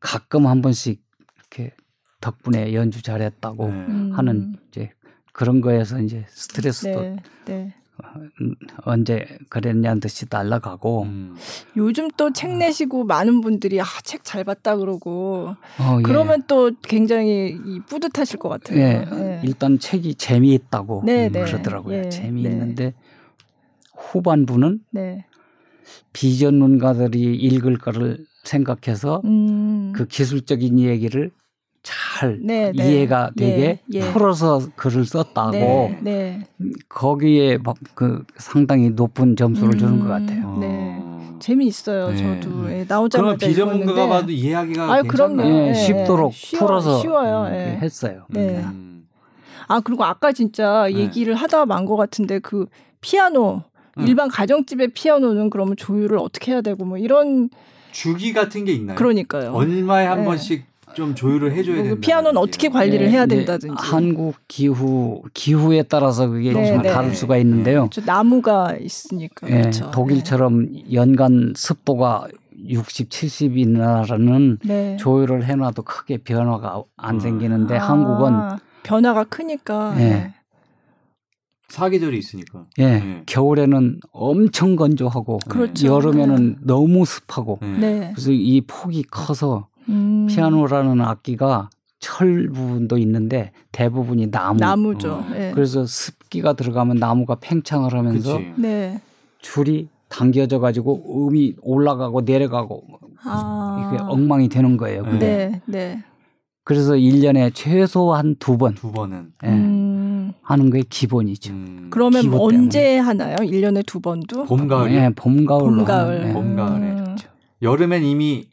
가끔 한 번씩 이렇게 덕분에 연주 잘했다고 네. 음. 하는 이제 그런 거에서 이제 스트레스도 네, 네. 언제 그랬냐는 듯이 날아가고 음. 요즘 또 책 내시고 많은 분들이 아, 책 잘 봤다 그러고 어, 예. 그러면 또 굉장히 이 뿌듯하실 것 같아요. 예, 예. 일단 책이 재미있다고 네, 네. 그러더라고요. 예, 재미있는데 후반부는 네. 비전 문가들이 읽을 거를 생각해서 음. 그 기술적인 얘기를 잘 네, 네. 이해가 되게 예, 예. 풀어서 글을 썼다고 네, 네. 거기에 막그 상당히 높은 점수를 주는 것 음. 같아요. 네. 어. 재미있어요. 네. 저도 예, 나오자마자 비전문가가 읽었는데. 봐도 이해하기가 아유, 괜찮나요? 그럼요. 예, 예, 쉽도록 쉬워- 풀어서 쉬워요. 음, 예. 했어요. 네. 음. 아 그리고 아까 진짜 네. 얘기를 하다 만 것 같은데 그 피아노 음. 일반 가정집의 피아노는 그러면 조율을 어떻게 해야 되고 뭐 이런 주기 같은 게 있나요? 그러니까요. 얼마에 한 네. 번씩 좀 조율을 해줘야 뭐 된다. 그 피아노는 어떻게 관리를 예, 해야 된다든지. 한국 기후 기후에 따라서 그게 네, 좀 네. 다를 수가 있는데요. 저 나무가 있으니까 예, 그렇죠. 독일처럼 연간 습도가 60, 70인 나라는 네. 네. 조율을 해놔도 크게 변화가 안 음. 생기는데 아, 한국은 변화가 크니까. 예. 네. 사계절이 있으니까. 예, 네. 겨울에는 엄청 건조하고 그렇죠. 여름에는 너무 습하고 네. 네. 그래서 이 폭이 커서 음. 피아노라는 악기가 철 부분도 있는데 대부분이 나무. 나무죠. 어. 예. 그래서 습기가 들어가면 나무가 팽창을 하면서. 네. 줄이 당겨져 가지고 음이 올라가고 내려가고 아. 이게 엉망이 되는 거예요. 네. 근데 네. 네. 그래서 1년에 최소 한 두 번 두 번은. 예, 음. 하는 게 기본이죠. 음. 그러면 언제 하나요? 1년에 두 번도? 봄 가을. 예, 봄 가을로 봄, 가을. 예. 봄, 가을에. 음. 여름엔 이미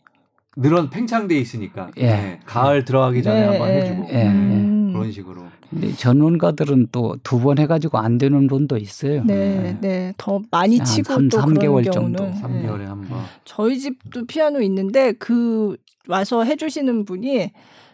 늘은 팽창돼 있으니까. 예. 네. 가을 들어가기 전에 네, 한번 예. 해주고. 예, 예. 음. 그런 식으로. 근데 전문가들은 또 두 번 해가지고 안 되는 분도 있어요. 네, 네. 더 많이 한 치고 삼- 또삼 그런 개월 경우는 정도, 삼 네. 3개월에 한 번. 저희 집도 피아노 있는데 그 와서 해주시는 분이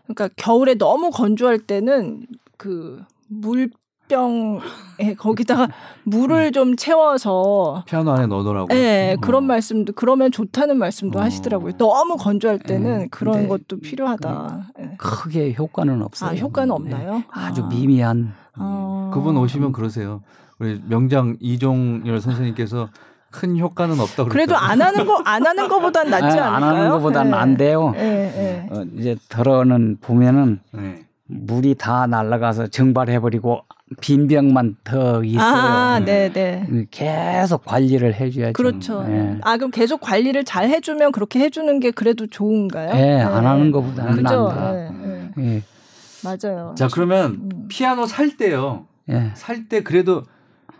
그러니까 겨울에 너무 건조할 때는 그 물 병에 거기다가 물을 좀 채워서 피아노 안에 넣어놓으라고. 예, 어. 그런 말씀도 그러면 좋다는 말씀도 어. 하시더라고요. 너무 건조할 때는 예, 그런 것도 필요하다. 예. 크게 효과는 없어요. 아, 효과는 네. 없나요? 아주 아. 미미한 아. 그분 오시면 그러세요. 우리 명장 이종열 선생님께서 큰 효과는 없다 그랬 그래도 안 하는 거 안 하는 거보단 [LAUGHS] 낫지 아, 않을까요? 안 하는 것보다는 안 돼요. 예, 예. 어, 이제 들어는 보면은 네. 물이 다 날아가서 증발해버리고 빈 병만 더 있어요. 아, 네. 네, 네. 계속 관리를 해줘야죠. 그렇죠. 예. 아 그럼 계속 관리를 잘 해주면 그렇게 해주는 게 그래도 좋은가요? 예, 안 하는 것보다는 그죠. 낫다. 예, 예. 예, 맞아요. 자 그러면 음. 피아노 살 때요. 예. 살때 그래도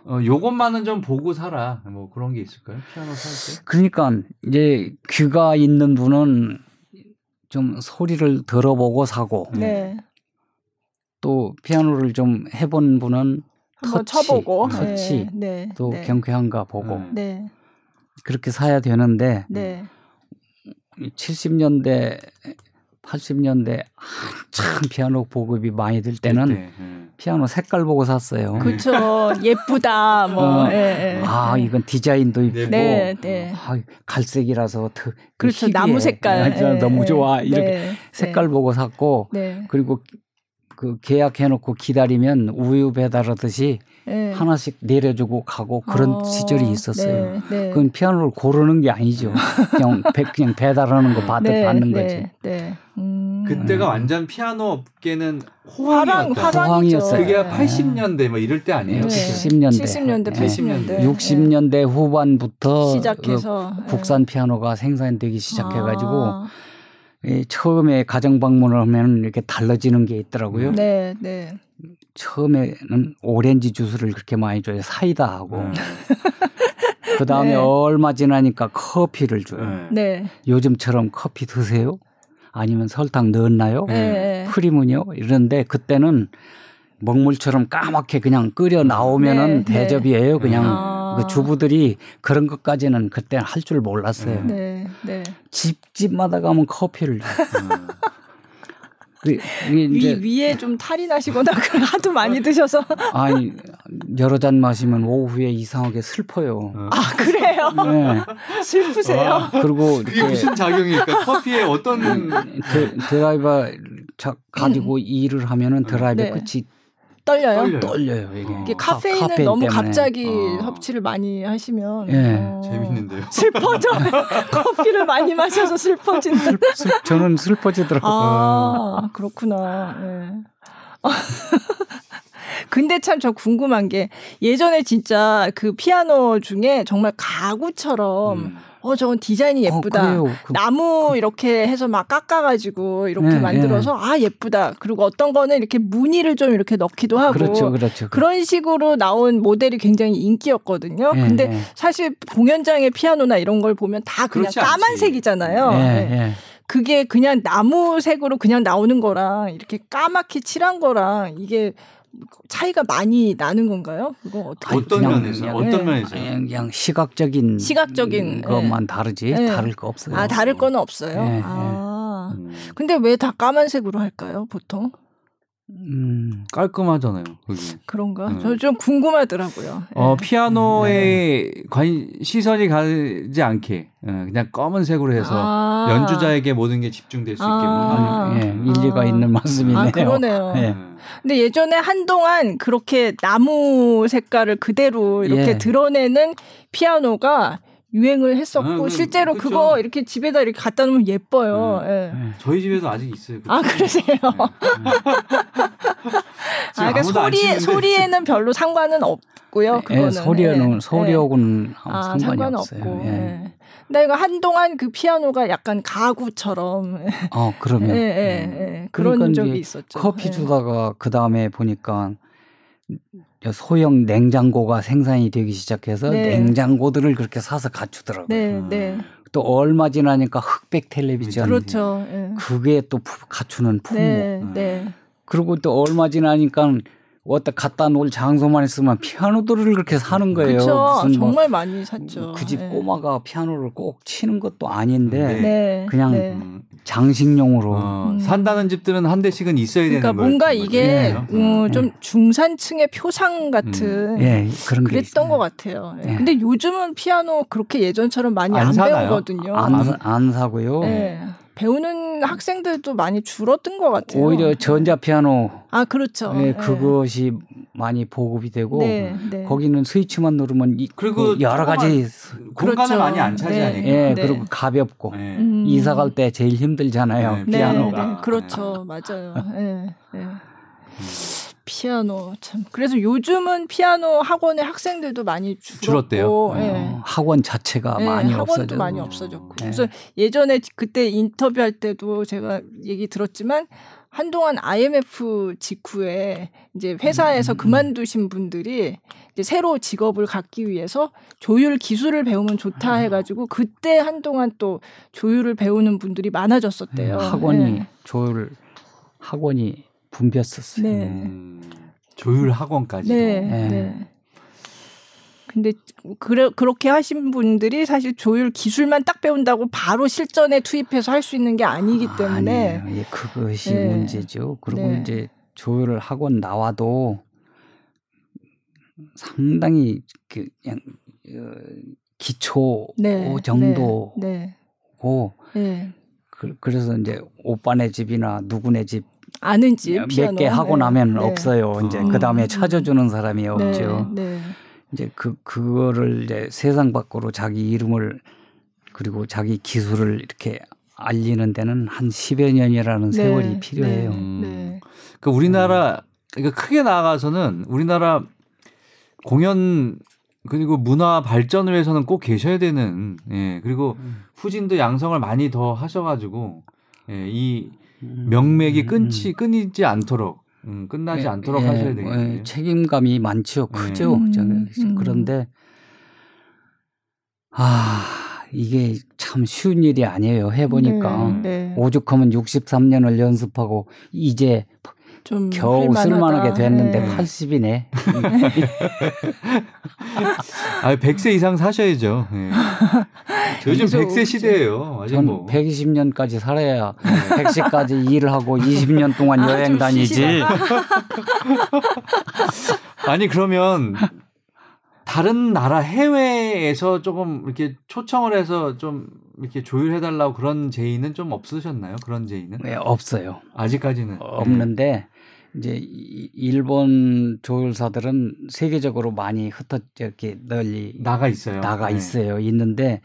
어, 요것만은 좀 보고 사라. 뭐 그런 게 있을까요? 피아노 살 때? 그러니까 이제 귀가 있는 분은 좀 소리를 들어보고 사고 네. 또 피아노를 좀 해본 분은 한번 터치, 쳐보고. 터치 네. 네. 또 네. 경쾌한가 보고 음. 네. 그렇게 사야 되는데 네. 70년대 80년대 한참 피아노 보급이 많이 들 때는. 피아노 색깔 보고 샀어요. 그렇죠. [LAUGHS] 예쁘다. 뭐. 어. 예, 예. 아 이건 디자인도 이쁘고 네, 네. 아, 갈색이라서 더 그렇죠. 희귀해. 나무 색깔. 아, 예, 너무 예. 좋아 이렇게 네. 색깔 보고 샀고 네. 그리고 그 계약해놓고 기다리면 우유 배달하듯이 네. 하나씩 내려주고 가고 그런 어, 시절이 있었어요. 네. 네. 그건 피아노를 고르는 게 아니죠. 그냥, [LAUGHS] 배, 그냥 배달하는 거 받, 네, 받는 네, 거지. 네. 음. 그때가 완전 피아노 업계는 화랑 호황이었다. 화랑이죠. 호황이었어요. 그게 네. 80년대 뭐 이럴 때 아니에요? 네. 70년대. 70년대, 네. 80년대. 60년대 후반부터 시작해서 그 국산 피아노가 생산되기 시작해가지고 아, 이 처음에 가정 방문을 하면 이렇게 달라지는 게 있더라고요. 네, 네. 처음에는 오렌지 주스를 그렇게 많이 줘요. 사이다 하고. 네. [LAUGHS] 그 다음에 네. 얼마 지나니까 커피를 줘요. 네. 네. 요즘처럼 커피 드세요? 아니면 설탕 넣었나요? 네. 프리문요? 이런데 그때는 먹물처럼 까맣게 그냥 끓여 나오면은 네, 네. 대접이에요. 그냥 아. 그 주부들이 그런 것까지는 그때 할 줄 몰랐어요. 네, 네. 집집마다 가면 커피를. 음. 그- 이게 위 위에 좀 탈이 나시거나 하도 많이 드셔서 아니 여러 잔 마시면 오후에 이상하게 슬퍼요. 어. 아 그래요? 네. 슬프세요? 그리고 그게 이렇게 무슨 작용일까? 커피에 어떤 드, 드라이버 자, 가지고 일을 하면은 드라이버 네. 끝이 떨려요. 떨려요. 떨려요 이게. 이게 카- 카페인을 카페인 너무 때문에. 갑자기 어. 섭취를 많이 하시면 예. 어, 재밌는데요. [LAUGHS] 슬퍼져. 커피를 많이 마셔서 슬퍼지는. 슬- 저는 슬퍼지더라고요. 아 그렇구나. 예. [LAUGHS] 근데 참 저 궁금한 게 예전에 진짜 그 피아노 중에 정말 가구처럼 음. 어 저건 디자인이 어, 예쁘다. 그래요. 그- 나무 이렇게 해서 막 깎아가지고 이렇게 네, 만들어서 아 예쁘다. 그리고 어떤 거는 이렇게 무늬를 좀 이렇게 넣기도 하고 그렇죠, 그렇죠. 그런 식으로 나온 모델이 굉장히 인기였거든요. 예, 근데 예. 사실 공연장의 피아노나 이런 걸 보면 다 그냥. 까만색이잖아요. 예, 네. 예. 그게 그냥 나무색으로 그냥 나오는 거랑 이렇게 까맣게 칠한 거랑 이게 차이가 많이 나는 건가요? 그거 어떻게 어떤 그냥- 면에서 그냥- 어떤 예. 면에서 그냥, 그냥 시각적인 시각적인, 것만 다르지 예. 다를 거 없어요. 아 다를 거는 없어요. 예, 예. 아 음. 근데 왜 다 까만색으로 할까요? 보통 음, 깔끔하잖아요. 그게. 그런가? 음. 저좀 궁금하더라고요. 어 예. 피아노에 관 시선이 가지 않게 어, 그냥 검은색으로 해서 아. 연주자에게 모든 게 집중될 수 있게. 아. 예, 일리가 아. 있는 말씀이네요. 아 그러네요. 예. 음. 근데 예전에 한동안 그렇게 나무 색깔을 그대로 이렇게 예. 드러내는 피아노가 유행을 했었고 아, 그- 실제로 그쵸. 그거 이렇게 집에다 이렇게 갖다 놓으면 예뻐요. 음. 예. 예. 저희 집에도 아직 있어요. 아 그러세요? [LAUGHS] 아, 그러니까 아무도 안 소리. 소리에는 별로 상관은 없고요. 그거는 예, 소리에는 예. 소리하고는 아무 아, 상관이 상관 없어요. 없고. 예. 예. 근데 이거 한동안 그 피아노가 약간 가구처럼 어 예, 그러면 예, 예. 그런 그러니까 적이 있었죠. 커피 예. 주다가 그 다음에 보니까 소형 냉장고가 생산이 되기 시작해서 네. 냉장고들을 그렇게 사서 갖추더라고요. 네, 네. 또 얼마 지나니까 흑백 텔레비전 그렇죠. 예. 그게 또 부- 갖추는 품목. 네, 음. 네. 그리고 또 얼마 지나니까 어디다 갖다 놓을 장소만 있으면 피아노들을 그렇게 사는 거예요. 그렇죠. 무슨 뭐 정말 많이 샀죠. 그집 예. 꼬마가 피아노를 꼭 치는 것도 아닌데 네. 네. 그냥 네. 음. 장식용으로 어, 음. 산다는 집들은 한 대씩은 있어야 그러니까 되는 거예요. 뭔가 이게. 어, 음. 좀 중산층의 표상 같은 예 그런 게 그랬던. 것 같아요. 예. 네. 근데 요즘은 피아노 그렇게 예전처럼 많이 안 안? 배우거든요. 안, 사- 안 사고요. 예. 배우는 학생들도 많이 줄어든 것 같아요. 오히려 전자 피아노 아 그렇죠. 예, 예. 그것이 많이 보급이 되고 네, 네. 거기는 스위치만 누르면 이, 그리고 그 여러 가지 공간을 그렇죠. 많이 안 차지하니까. 예 네. 그리고 가볍고 네. 음. 이사 갈 때 제일 힘들잖아요 네, 네, 피아노가 네, 그렇죠. 맞아요. 예. 예. 피아노 참. 그래서 요즘은 피아노 학원의 학생들도 많이 줄었고, 줄었대요. 예. 어, 학원 자체가 예, 많이 학원도 없어져 많이 없어졌고. 네. 그래서 예전에 그때 인터뷰할 때도 제가 얘기 들었지만 한동안 IMF 직후에 이제 회사에서 음. 그만두신 분들이 이제 새로 직업을 갖기 위해서 조율 기술을 배우면 좋다 아. 해가지고 그때 한동안 또 조율을 배우는 분들이 많아졌었대요. 네, 학원이 예. 조율 학원이 붐볐었어요. 네. 음, 조율 학원까지. 네, 네. 네. 근데 그래, 그렇게 하신 분들이 사실 조율 기술만 딱 배운다고 바로 실전에 투입해서 할 수 있는 게 아니기 때문에 아니에요. 예, 그것이 네. 문제죠. 그리고 네. 이제 조율을 학원 나와도 상당히 그 그냥 어, 기초 네, 정도고 네, 네, 네. 그, 그래서 이제 오빠네 집이나 누구네 집 아는 집몇개 하고 네, 나면 네. 없어요. 이제 음. 그 다음에 찾아주는 사람이 없죠. 네, 네. 이제 그 그거를 이제 세상 밖으로 자기 이름을 그리고 자기 기술을 이렇게 알리는 데는 한 10여 년이라는 세월이 네, 필요해요. 네, 음. 네. 그러니까 우리나라 그러니까 크게 나아가서는 우리나라 공연 그리고 문화 발전을 위해서는 꼭 계셔야 되는 예 그리고 음. 후진도 양성을 많이 더 하셔가지고 예, 이 음. 명맥이 음, 끊지 끊이지 않도록 음, 끝나지 예, 않도록 예, 하셔야 예, 되겠네요. 책임감이 많죠. 네. 크죠. 음, 저는 음. 그런데 아 이게 참 쉬운 일이 아니에요. 해보니까 네, 네. 오죽하면 63년을 연습하고 이제 좀 겨우. 쓸만하게 됐는데 네. 80이네. [LAUGHS] 아, 100세 이상 사셔야죠. 예. 저 요즘 계속 100세 시대예요. 아직 전 뭐. 120년까지 살아야 100세까지 일을 하고 20년 동안 아, 여행 좀 다니지. [LAUGHS] 아니 그러면 다른 나라 해외에서 조금 이렇게 초청을 해서 좀 이렇게 조율해 달라고 그런 제의는 좀 없으셨나요? 그런 제의는 네, 없어요. 아직까지는 없는데 이제 이- 일본 조율사들은 세계적으로 많이 흩어져 이렇게 널리 나가 있어요. 나가 네. 있어요. 있는데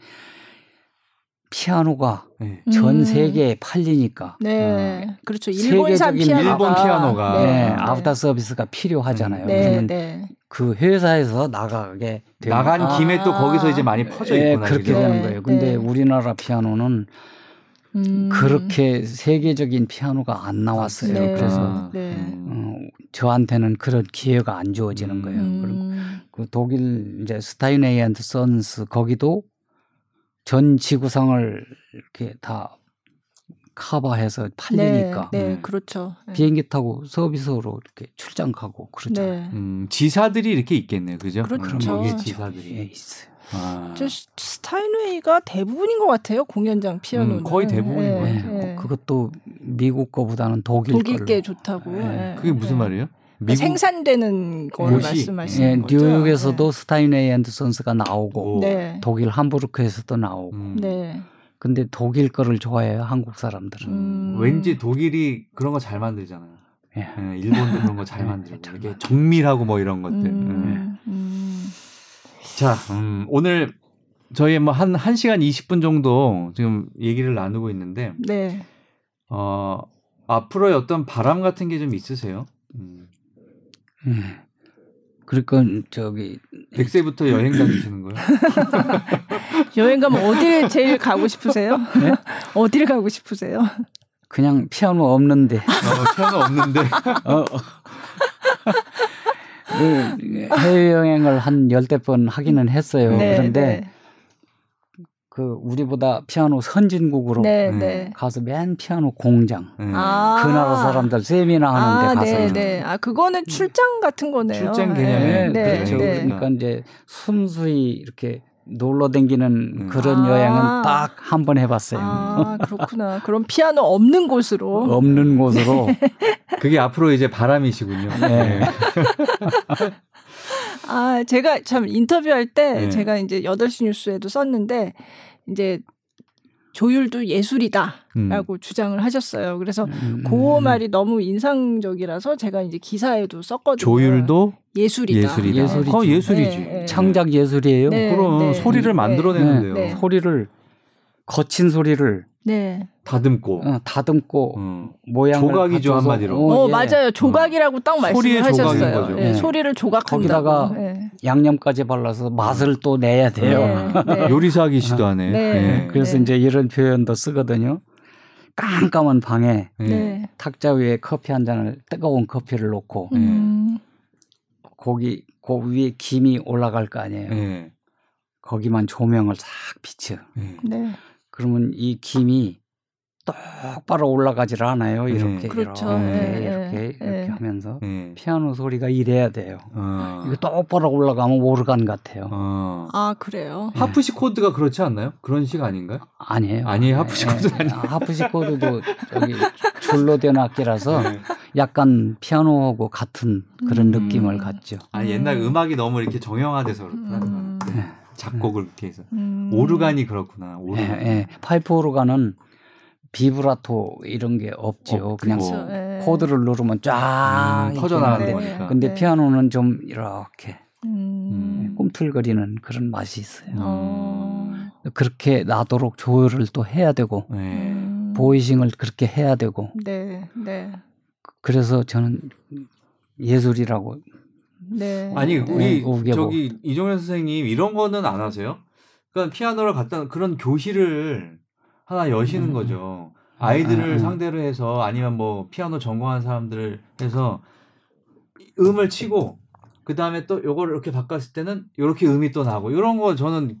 피아노가 네. 전 음. 세계에 팔리니까 네, 그렇죠. 일본산 세계적인 피아노가 일본 피아노가. 네, 네, 애프터 서비스가 필요하잖아요. 네, 그러면 네. 그 회사에서 나가게 되면 나간 아. 김에 또 거기서 이제 많이 퍼져 예, 있구나. 그렇게? 네, 되는 거예요. 근데 네. 우리나라 피아노는 음. 그렇게 세계적인 피아노가 안 나왔어요. 네. 그래서 네. 음. 어, 저한테는 그런 기회가 안 주어지는 거예요. 그리고 음. 그 독일 이제 스타인웨이 앤드 선스 거기도 전 지구상을 이렇게 다 커버해서 팔리니까 네, 네, 네. 그렇죠. 네. 비행기 타고 서비스로 이렇게 출장 가고 그러잖아요. 네. 음, 지사들이 이렇게 있겠네요. 그죠? 그렇죠. 거기에 예, 지사들이. 있어요. 아. 저 스- 스타인웨이가 대부분인 것 같아요. 공연장 피아노는 음, 거의 대부분인 것 네, 같아요. 네. 그것도 미국 거보다는 독일 독일 걸로. 게 좋다고. 네. 네. 그게 무슨 네. 말이에요? 그러니까 생산되는 걸 곳이? 말씀하시는 예, 거죠. 뉴욕에서도 스타인웨이 앤드 선스가 나오고 오. 네. 독일 함부르크에서도 나오고 음. 네. 근데 독일 거를 좋아해요 한국 사람들은 음. 왠지 독일이 그런 거 잘 만들잖아요. 예. 예, 일본도 그런 거잘 [LAUGHS] 네, 만들고 잘 이게 만들고. 정밀하고 뭐 이런 것들. 예. 음, 음. 자, 음, 오늘 저희 뭐 한 1시간 20분 정도 지금 얘기를 나누고 있는데 네. 어, 앞으로의 어떤 바람 같은 게 좀 있으세요? 음. 음. 그러니까 저기 백세부터 여행 다니시는 거예요? [LAUGHS] 여행 가면 어딜 제일 가고 싶으세요? 네? [LAUGHS] 어딜 가고 싶으세요? 그냥 피아노 없는데 어, 피아노 없는데. [LAUGHS] 어, 어. 그 해외 여행을 한 열대 번 하기는 했어요. 네, 그런데 네. 그 우리보다 피아노 선진국으로 네, 음. 네. 가서 맨 피아노 공장 예. 아. 그 나라 사람들 세미나 하는데 아, 가서 네, 네. 아, 그거는 출장 같은 거네요. 출장 네, 개념의 네, 그렇죠. 네. 그러니까 이제 순수히 이렇게 놀러 다니는 음. 그런 아. 여행은 딱 한 번 해봤어요. 아, [LAUGHS] 그렇구나. 그럼 피아노 없는 곳으로. 없는 곳으로 [LAUGHS] 그게 앞으로 이제 바람이시군요. 네. 아, 제가 참 인터뷰할 때 네. 제가 이제 8시 뉴스에도 썼는데 이제 조율도 예술이다라고 음. 주장을 하셨어요. 그래서 음, 그 말이 너무 인상적이라서 제가 이제 기사에도 썼거든요. 조율도 예술이다. 예술이다. 예술이죠. 어, 예술이지. 네, 네. 창작 예술이에요. 네. 그럼 소리를 만들어내는데요. 네. 소리를 거친 소리를 네. 다듬고. 어, 다듬고 음. 모양을 조각이죠, 갖춰서, 한마디로. 어, 예. 맞아요. 조각이라고 딱 소리의 말씀을 조각인 하셨어요. 거죠. 예, 네. 소리를 조각한다고. 거기다가 네. 양념까지 발라서 맛을 또 내야 돼요. 네, 네. [LAUGHS] 요리사기 시도 하네. 네. 예. 그래서 네. 이제 이런 표현도 쓰거든요. 깜깜한 방에 예. 네. 탁자 위에 커피 한 잔을 뜨거운 커피를 놓고 네. 음. 거기 그 위에 김이 올라갈 거 아니에요. 예. 거기만 조명을 싹 비춰. 예. 네. 그러면 이 김이 똑바로 올라가질 않아요. 이렇게 네. 그렇죠. 이렇게 네, 이렇게 네, 이렇게 네. 하면서 예. 피아노 소리가 이래야 돼요. 어. 이거 똑바로 올라가면 오르간 같아요. 어. 아, 그래요. 하프시코드가 그렇지 않나요? 그런 식 아닌가요? 아니에요. 아니에요? 하프시코드 예, 예. 아니에요? 하프시코드도 저기 줄로 된 악기라서 네. 약간 피아노하고 같은 그런 음. 느낌을 갖죠. 아니 옛날 음악이 너무 이렇게 정형화돼서 그렇구나. 음. 작곡을 이렇게 해서 음. 오르간이 그렇구나. 예, 오르간. 예. 파이프 오르간은 비브라토 이런 게 없죠. 없고. 그냥 그렇죠. 예. 코드를 누르면 쫙 음, 퍼져나가는 거니까. 근데 네. 피아노는 좀 이렇게 음. 꿈틀거리는 그런 맛이 있어요. 어. 그렇게 나도록 조율을 또 해야 되고 네. 음. 보이싱을 그렇게 해야 되고 네, 네, 그래서 저는 예술이라고 네. 아니 네, 우리 뭐. 저기 이종현 선생님 이런 거는 안 하세요? 그러니까 피아노를 갖다 그런 교실을 하나 여시는 음. 거죠. 아이들을 음, 음. 상대로 해서 아니면 뭐 피아노 전공한 사람들을 해서 음을 치고 그 다음에 또 요거를 이렇게 바꿨을 때는 이렇게 음이 또 나고 이런 거 저는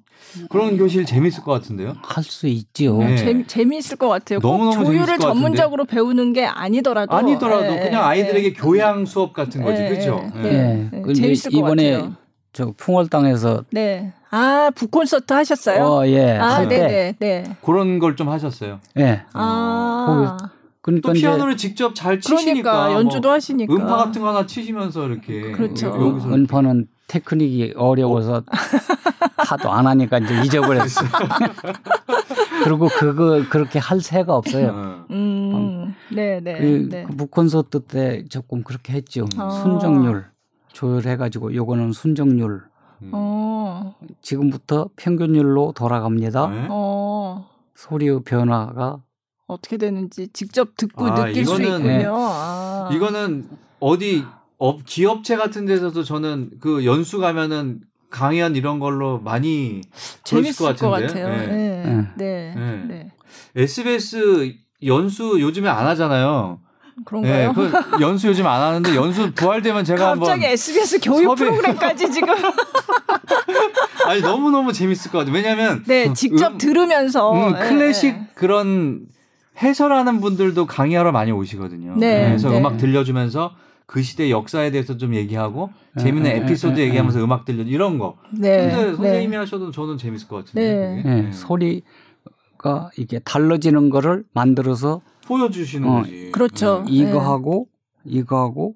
그런 교실 재밌을 것 같은데요. 할 수 있지요. 네. 재미, 재미있을 것 같아요. 꼭 너무너무 재밌을 조율을 것 같은데. 전문적으로 배우는 게 아니더라도 아니더라도 예, 그냥 예, 아이들에게 예. 교양 수업 같은 거지, 예, 그렇죠? 네, 재밌을 것 이번에 같아요. 저 풍월당에서 네. 아, 북콘서트 하셨어요? 어, 예. 아, 할 네, 때. 네, 네. 그런 걸 좀 하셨어요. 예. 아, 그러니까 또 피아노를 직접 잘 치시니까 그러니까 연주도 뭐 하시니까. 음파 같은 거 하나 치시면서 이렇게 그렇죠. 여- 여기서 은파는 테크닉이 어려워서 하도 안 하니까 이제 잊어버렸어. [LAUGHS] 그리고 그거 그렇게 할 새가 없어요. 어. 음, 네, 네, 그, 네. 그 북콘서트 때 조금 그렇게 했죠. 아. 순정률 조율해가지고 요거는 순정률. 음. 어, 지금부터 평균율로 돌아갑니다. 네. 어, 소리의 변화가 어떻게 되는지 직접 듣고 아, 느낄 수 이거는- 있군요. 아. 이거는 어디 업 기업체 같은 데서도 저는 그 연수 가면은 강연 이런 걸로 많이 재밌을 것, 같은데. 같아요. 네. 네. 네. 네. 네. 네. SBS 연수 요즘에 안 하잖아요. 그런가요? 네, 그 연수 요즘 안 하는데 연수 부활되면 제가 한번 갑자기 SBS 교육 섭외- 프로그램까지 지금 아니 너무 너무 재밌을 것 같아요. 왜냐하면 네 직접 음, 들으면서 음, 예, 클래식 예. 그런 해설하는 분들도 강의하러 많이 오시거든요. 네, 그래서 네. 음악 들려주면서 그 시대 역사에 대해서 좀 얘기하고 네, 재밌는 네, 에피소드 네, 네, 얘기하면서 음악 들려 이런 거. 네. 근데 선생님이 네. 하셔도 저는 재밌을 것 같은데. 네. 네. 소리가 이게 달라지는 거를 만들어서 보여주시는 어, 거지. 그렇죠. 네. 이거하고 이거하고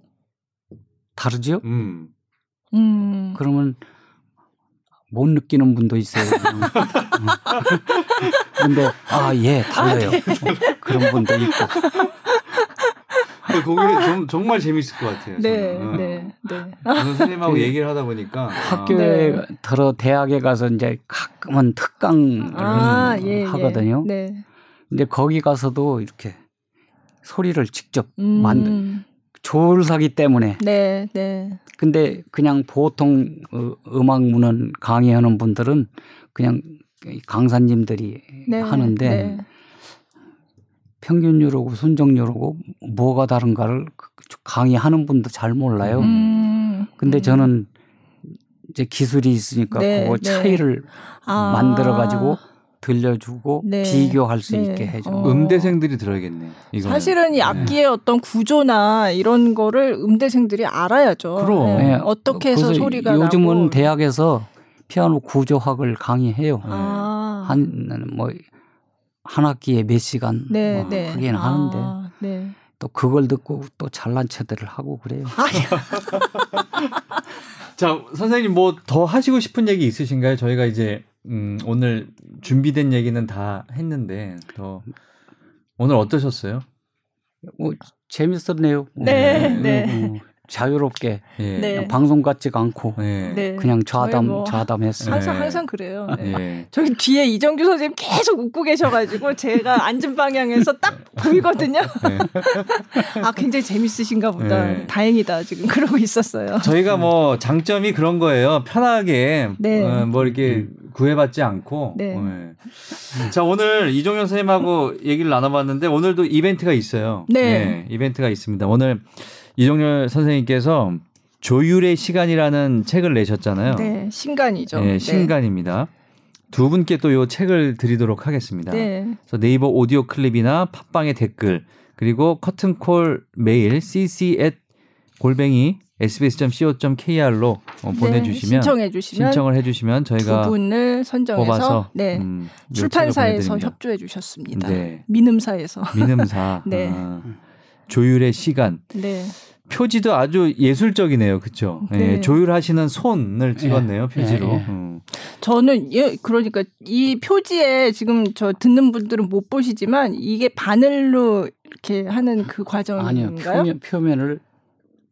다르죠? 음. 음. 그러면 못 느끼는 분도 있어요. 음. 근데 아 예 달라요. 그런 분도 있고. 근데 그게 좀, 정말 재밌을 것 같아요. 네, 저는. 어. 네, 네. 저는 선생님하고 그 얘기를 하다 보니까 학교에 네. 들어 대학에 가서 이제 가끔은 특강을 아, 예, 하거든요. 예. 네. 근데 거기 가서도 이렇게 소리를 직접 음. 만들 조율사기 때문에 네, 네. 근데 그냥 보통 어, 음악 문헌 강의하는 분들은 그냥 강사님들이 네. 하는데 네. 평균율하고 순정률하고 뭐가 다른가를 그- 강의하는 분도 잘 몰라요. 음. 근데 음. 저는 이제 기술이 있으니까 네, 네. 차이를 아. 만들어 가지고 들려주고 네. 비교할 수 네. 있게 해줘. 어. 음대생들이 들어야겠네. 이거는. 사실은 이 악기의 어떤 구조나 이런 거를 음대생들이 알아야죠. 그럼. 네. 네. 어떻게 해서 소리가 요즘은 나고. 대학에서 피아노 구조학을 강의해요. 아. 한뭐 한 학기에 몇 시간 네, 뭐 네. 하긴 하는데 아, 네. 또 그걸 듣고 또 잘난 체들을 하고 그래요. [LAUGHS] 자, 선생님 뭐 더 하시고 싶은 얘기 있으신가요? 저희가 이제 음, 오늘 준비된 얘기는 다 했는데 더 오늘 어떠셨어요? 뭐 재밌었네요. 네, 어, 네. 어, 자유롭게 예. 네. 그냥 방송 같지가 않고 네. 네. 그냥 좌담 저희 뭐 좌담했어요. 항상 네. 항상 그래요. 네. 예. 저기 뒤에 이정규 선생님 계속 웃고 계셔가지고 제가 앉은 방향에서 딱 보이거든요. 네. [LAUGHS] 아 굉장히 재밌으신가 보다. 네. 다행이다 지금 그러고 있었어요. 저희가 뭐 장점이 그런 거예요. 편하게 네. 어, 뭐 이렇게 구애받지 않고. 네. 예. 자 오늘 이종현 선생님하고 얘기를 나눠봤는데 오늘도 이벤트가 있어요. 네. 예, 이벤트가 있습니다. 오늘 이종현 선생님께서 조율의 시간이라는 책을 내셨잖아요. 네 신간이죠. 예, 신간입니다. 두 분께 또이 책을 드리도록 하겠습니다. 네. 그래서 네이버 오디오 클립이나 팟빵의 댓글 그리고 커튼콜 메일 cc at 골뱅이 sbs.co.kr로 어, 네, 보내주시면 신청해 주시면 신청을 해주시면 두 저희가 분을 선정해서 뽑아서 네 음, 요 출판사에서. 협조해 주셨습니다. 네. 민음사에서 민음사 [LAUGHS] 네. 아, 조율의 시간 네. 표지도 아주 예술적이네요, 그렇죠? 네. 예, 조율하시는 손을 찍었네요, 표지로. 예, 예. 음. 저는 예 그러니까 이 표지에 지금 저 듣는 분들은 못 보시지만 이게 바늘로 이렇게 하는 그 과정인가요? 아니요 표면 표면을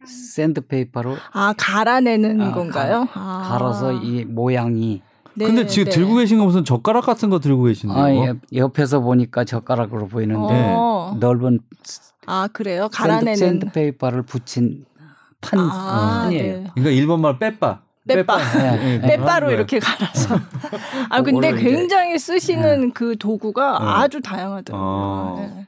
샌드페이퍼로 아 갈아내는 아, 건가요? 아. 갈아서 이 모양이 네, 근데 지금 네. 들고 계신 거 무슨 젓가락 같은 거 들고 계신데요? 아, 옆, 옆에서 보니까 젓가락으로 보이는데 어. 넓은 아 그래요? 샌드, 갈아내는 샌드 페이퍼를 붙인 판 아, 판이에요. 네. 그러니까 일본 말 빼빠. 빼빠. 네, 예, 네. 하는 거예요. 이렇게 갈아서. [LAUGHS] 아 근데 굉장히 쓰시는 그 도구가 어. 아주 다양하더라고요. 어.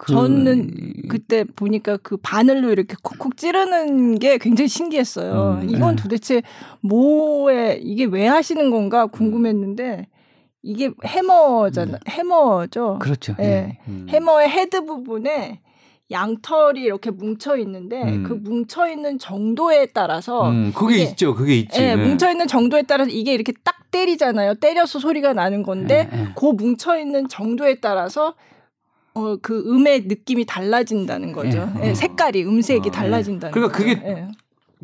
네. 그- 저는 그때 보니까 그 바늘로 이렇게 콕콕 찌르는 게 굉장히 신기했어요. 음. 이건 네. 도대체 뭐에 이게 왜 하시는 건가 궁금했는데 이게 해머잖아. 해머죠. 그렇죠. 예. 예. 음. 해머의 헤드 부분에 양털이 이렇게 뭉쳐 있는데 음. 그 뭉쳐 있는 정도에 따라서 음, 그게 이게- 있죠. 그게 있지. 예, 네. 뭉쳐 있는 정도에 따라서 이게 이렇게 딱 때리잖아요. 때려서 소리가 나는 건데 예, 예. 그 뭉쳐 있는 정도에 따라서 어, 그 음의 느낌이 달라진다는 거죠. 예. 예, 색깔이 음색이 아, 달라진다는 그러니까 거죠. 그게 예.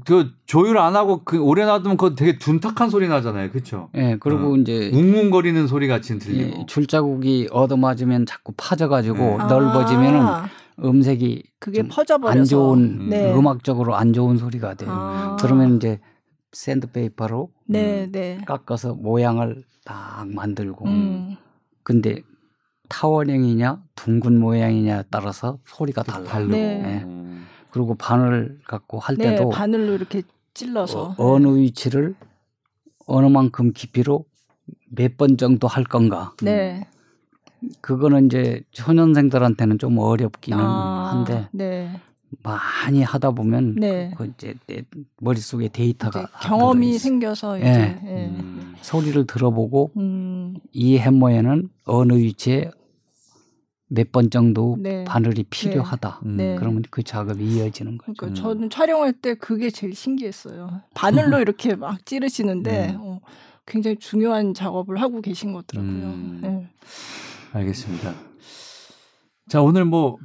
그 조율 안 하고 그 오래 놔두면 그거 되게 둔탁한 소리 나잖아요. 그렇죠? 예, 그리고 어. 이제 웅웅거리는 소리 같이 이 들리고. 줄자국이 얻어맞으면 자꾸 파져가지고 네. 넓어지면은 아, 음색이 그게 좀 퍼져버려서 안 좋은 네. 음악적으로 안 좋은 소리가 돼요. 아. 그러면 이제 샌드페이퍼로 네, 네. 깎아서 모양을 딱 만들고 음. 근데 타원형이냐 둥근 모양이냐에 따라서 소리가 달라요. 네. 예. 음. 그리고 바늘 갖고 할 네, 때도 바늘로 이렇게 찔러서 어, 느 위치를 어느 만큼 깊이로 몇 번 정도 할 건가. 네. 그거는 이제 초년생들한테는 좀 어렵기는 아, 한데 네. 많이 하다 보면 네. 그 이제 내 머릿속에 데이터가 이제 경험이. 생겨서 이제 예. 예. 음. 소리를 들어보고 음. 이 햄머에는 어느 위치에 몇 번 정도 네. 바늘이 필요하다. 음. 네. 그러면 그 작업이 이어지는 거죠. 그러니까 음. 저는 촬영할 때 그게 제일 신기했어요. 바늘로 [LAUGHS] 이렇게 막 찌르시는데 음. 어, 굉장히 중요한 작업을 하고 계신 것 같더라고요. 음. 네. 알겠습니다. 자 오늘 뭐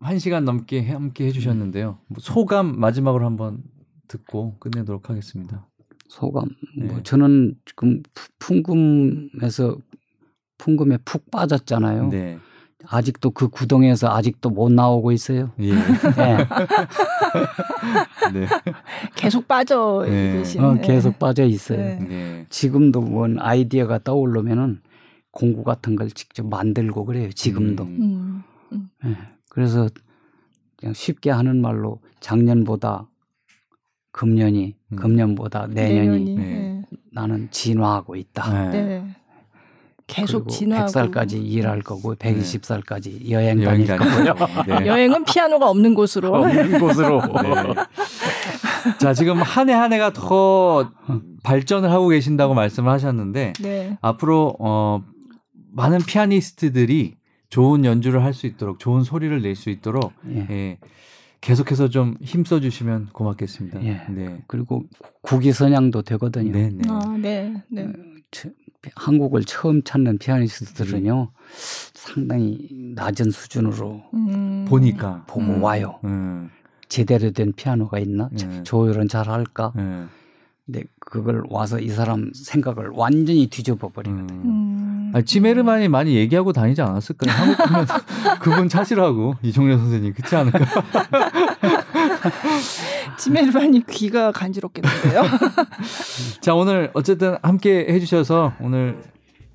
한 시간 넘게 함께 해주셨는데요. 뭐 소감 마지막으로 한번 듣고 끝내도록 하겠습니다. 소감. 네. 뭐 저는 지금 푸- 풍금에서 풍금에 푹 빠졌잖아요. 네. 아직도 그 구덩이에서 아직도 못 나오고 있어요. 예. 네. [LAUGHS] 네. 계속 빠져 네. 계신. 어, 네. 계속 빠져 있어요. 네. 네. 지금도 뭔 아이디어가 떠오르면은 공구 같은 걸 직접 만들고 그래요. 지금도. 음. 음. 예. 그래서 그냥 쉽게 하는 말로 작년보다 금년이, 음. 금년보다 내년이, 내년이. 네. 네. 나는 진화하고 있다. 네. 네. 계속 진화하고 100살까지 일할 거고 120살까지 여행 여행 다닐 거고요. [LAUGHS] 네. 여행은 피아노가 없는 곳으로. 없는 곳으로. [LAUGHS] 네. 자 지금 한 해 한 해가 더 발전을 하고 계신다고 말씀을 하셨는데 네. 앞으로 어 많은 피아니스트들이 좋은 연주를 할 수 있도록 좋은 소리를 낼 수 있도록 예. 예, 계속해서 좀 힘써 주시면 고맙겠습니다. 예. 네. 그리고 국위선양도 되거든요. 네, 네. 아, 네. 네. 처- 한국을 처음 찾는 피아니스트들은요 상당히 낮은 수준으로 음. 보니까 보고 음. 와요. 음, 제대로 된 피아노가 있나? 네. 조율은 잘 할까? 음, 근데 그걸 와서 이 사람 생각을 완전히 뒤집어 버리거든요. 음. 음. 아, 지메르만이 많이 얘기하고 다니지 않았을까요? 한국 가면 [LAUGHS] 그분 찾으라고 이종렬 선생님 그렇지 않을까? [LAUGHS] 지메르반이 귀가 간지럽겠는데요. [LAUGHS] 자 오늘 어쨌든 함께 해주셔서 오늘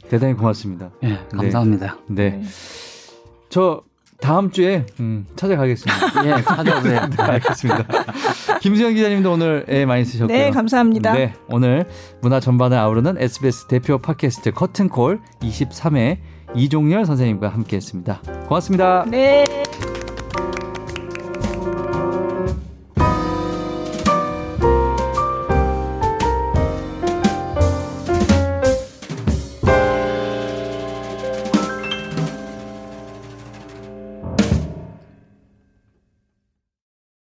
대단히 고맙습니다. 예, 감사합니다. 네, 저 다음 주에 음, 찾아가겠습니다. [LAUGHS] 예, 찾아오세요. [LAUGHS] 네, 알겠습니다. 김수현 기자님도 오늘 애 많이 쓰셨고요. 네, 감사합니다. 네, 오늘 문화 전반을 아우르는 SBS 대표 팟캐스트 커튼콜 23회 이종렬 선생님과 함께했습니다. 고맙습니다. 네.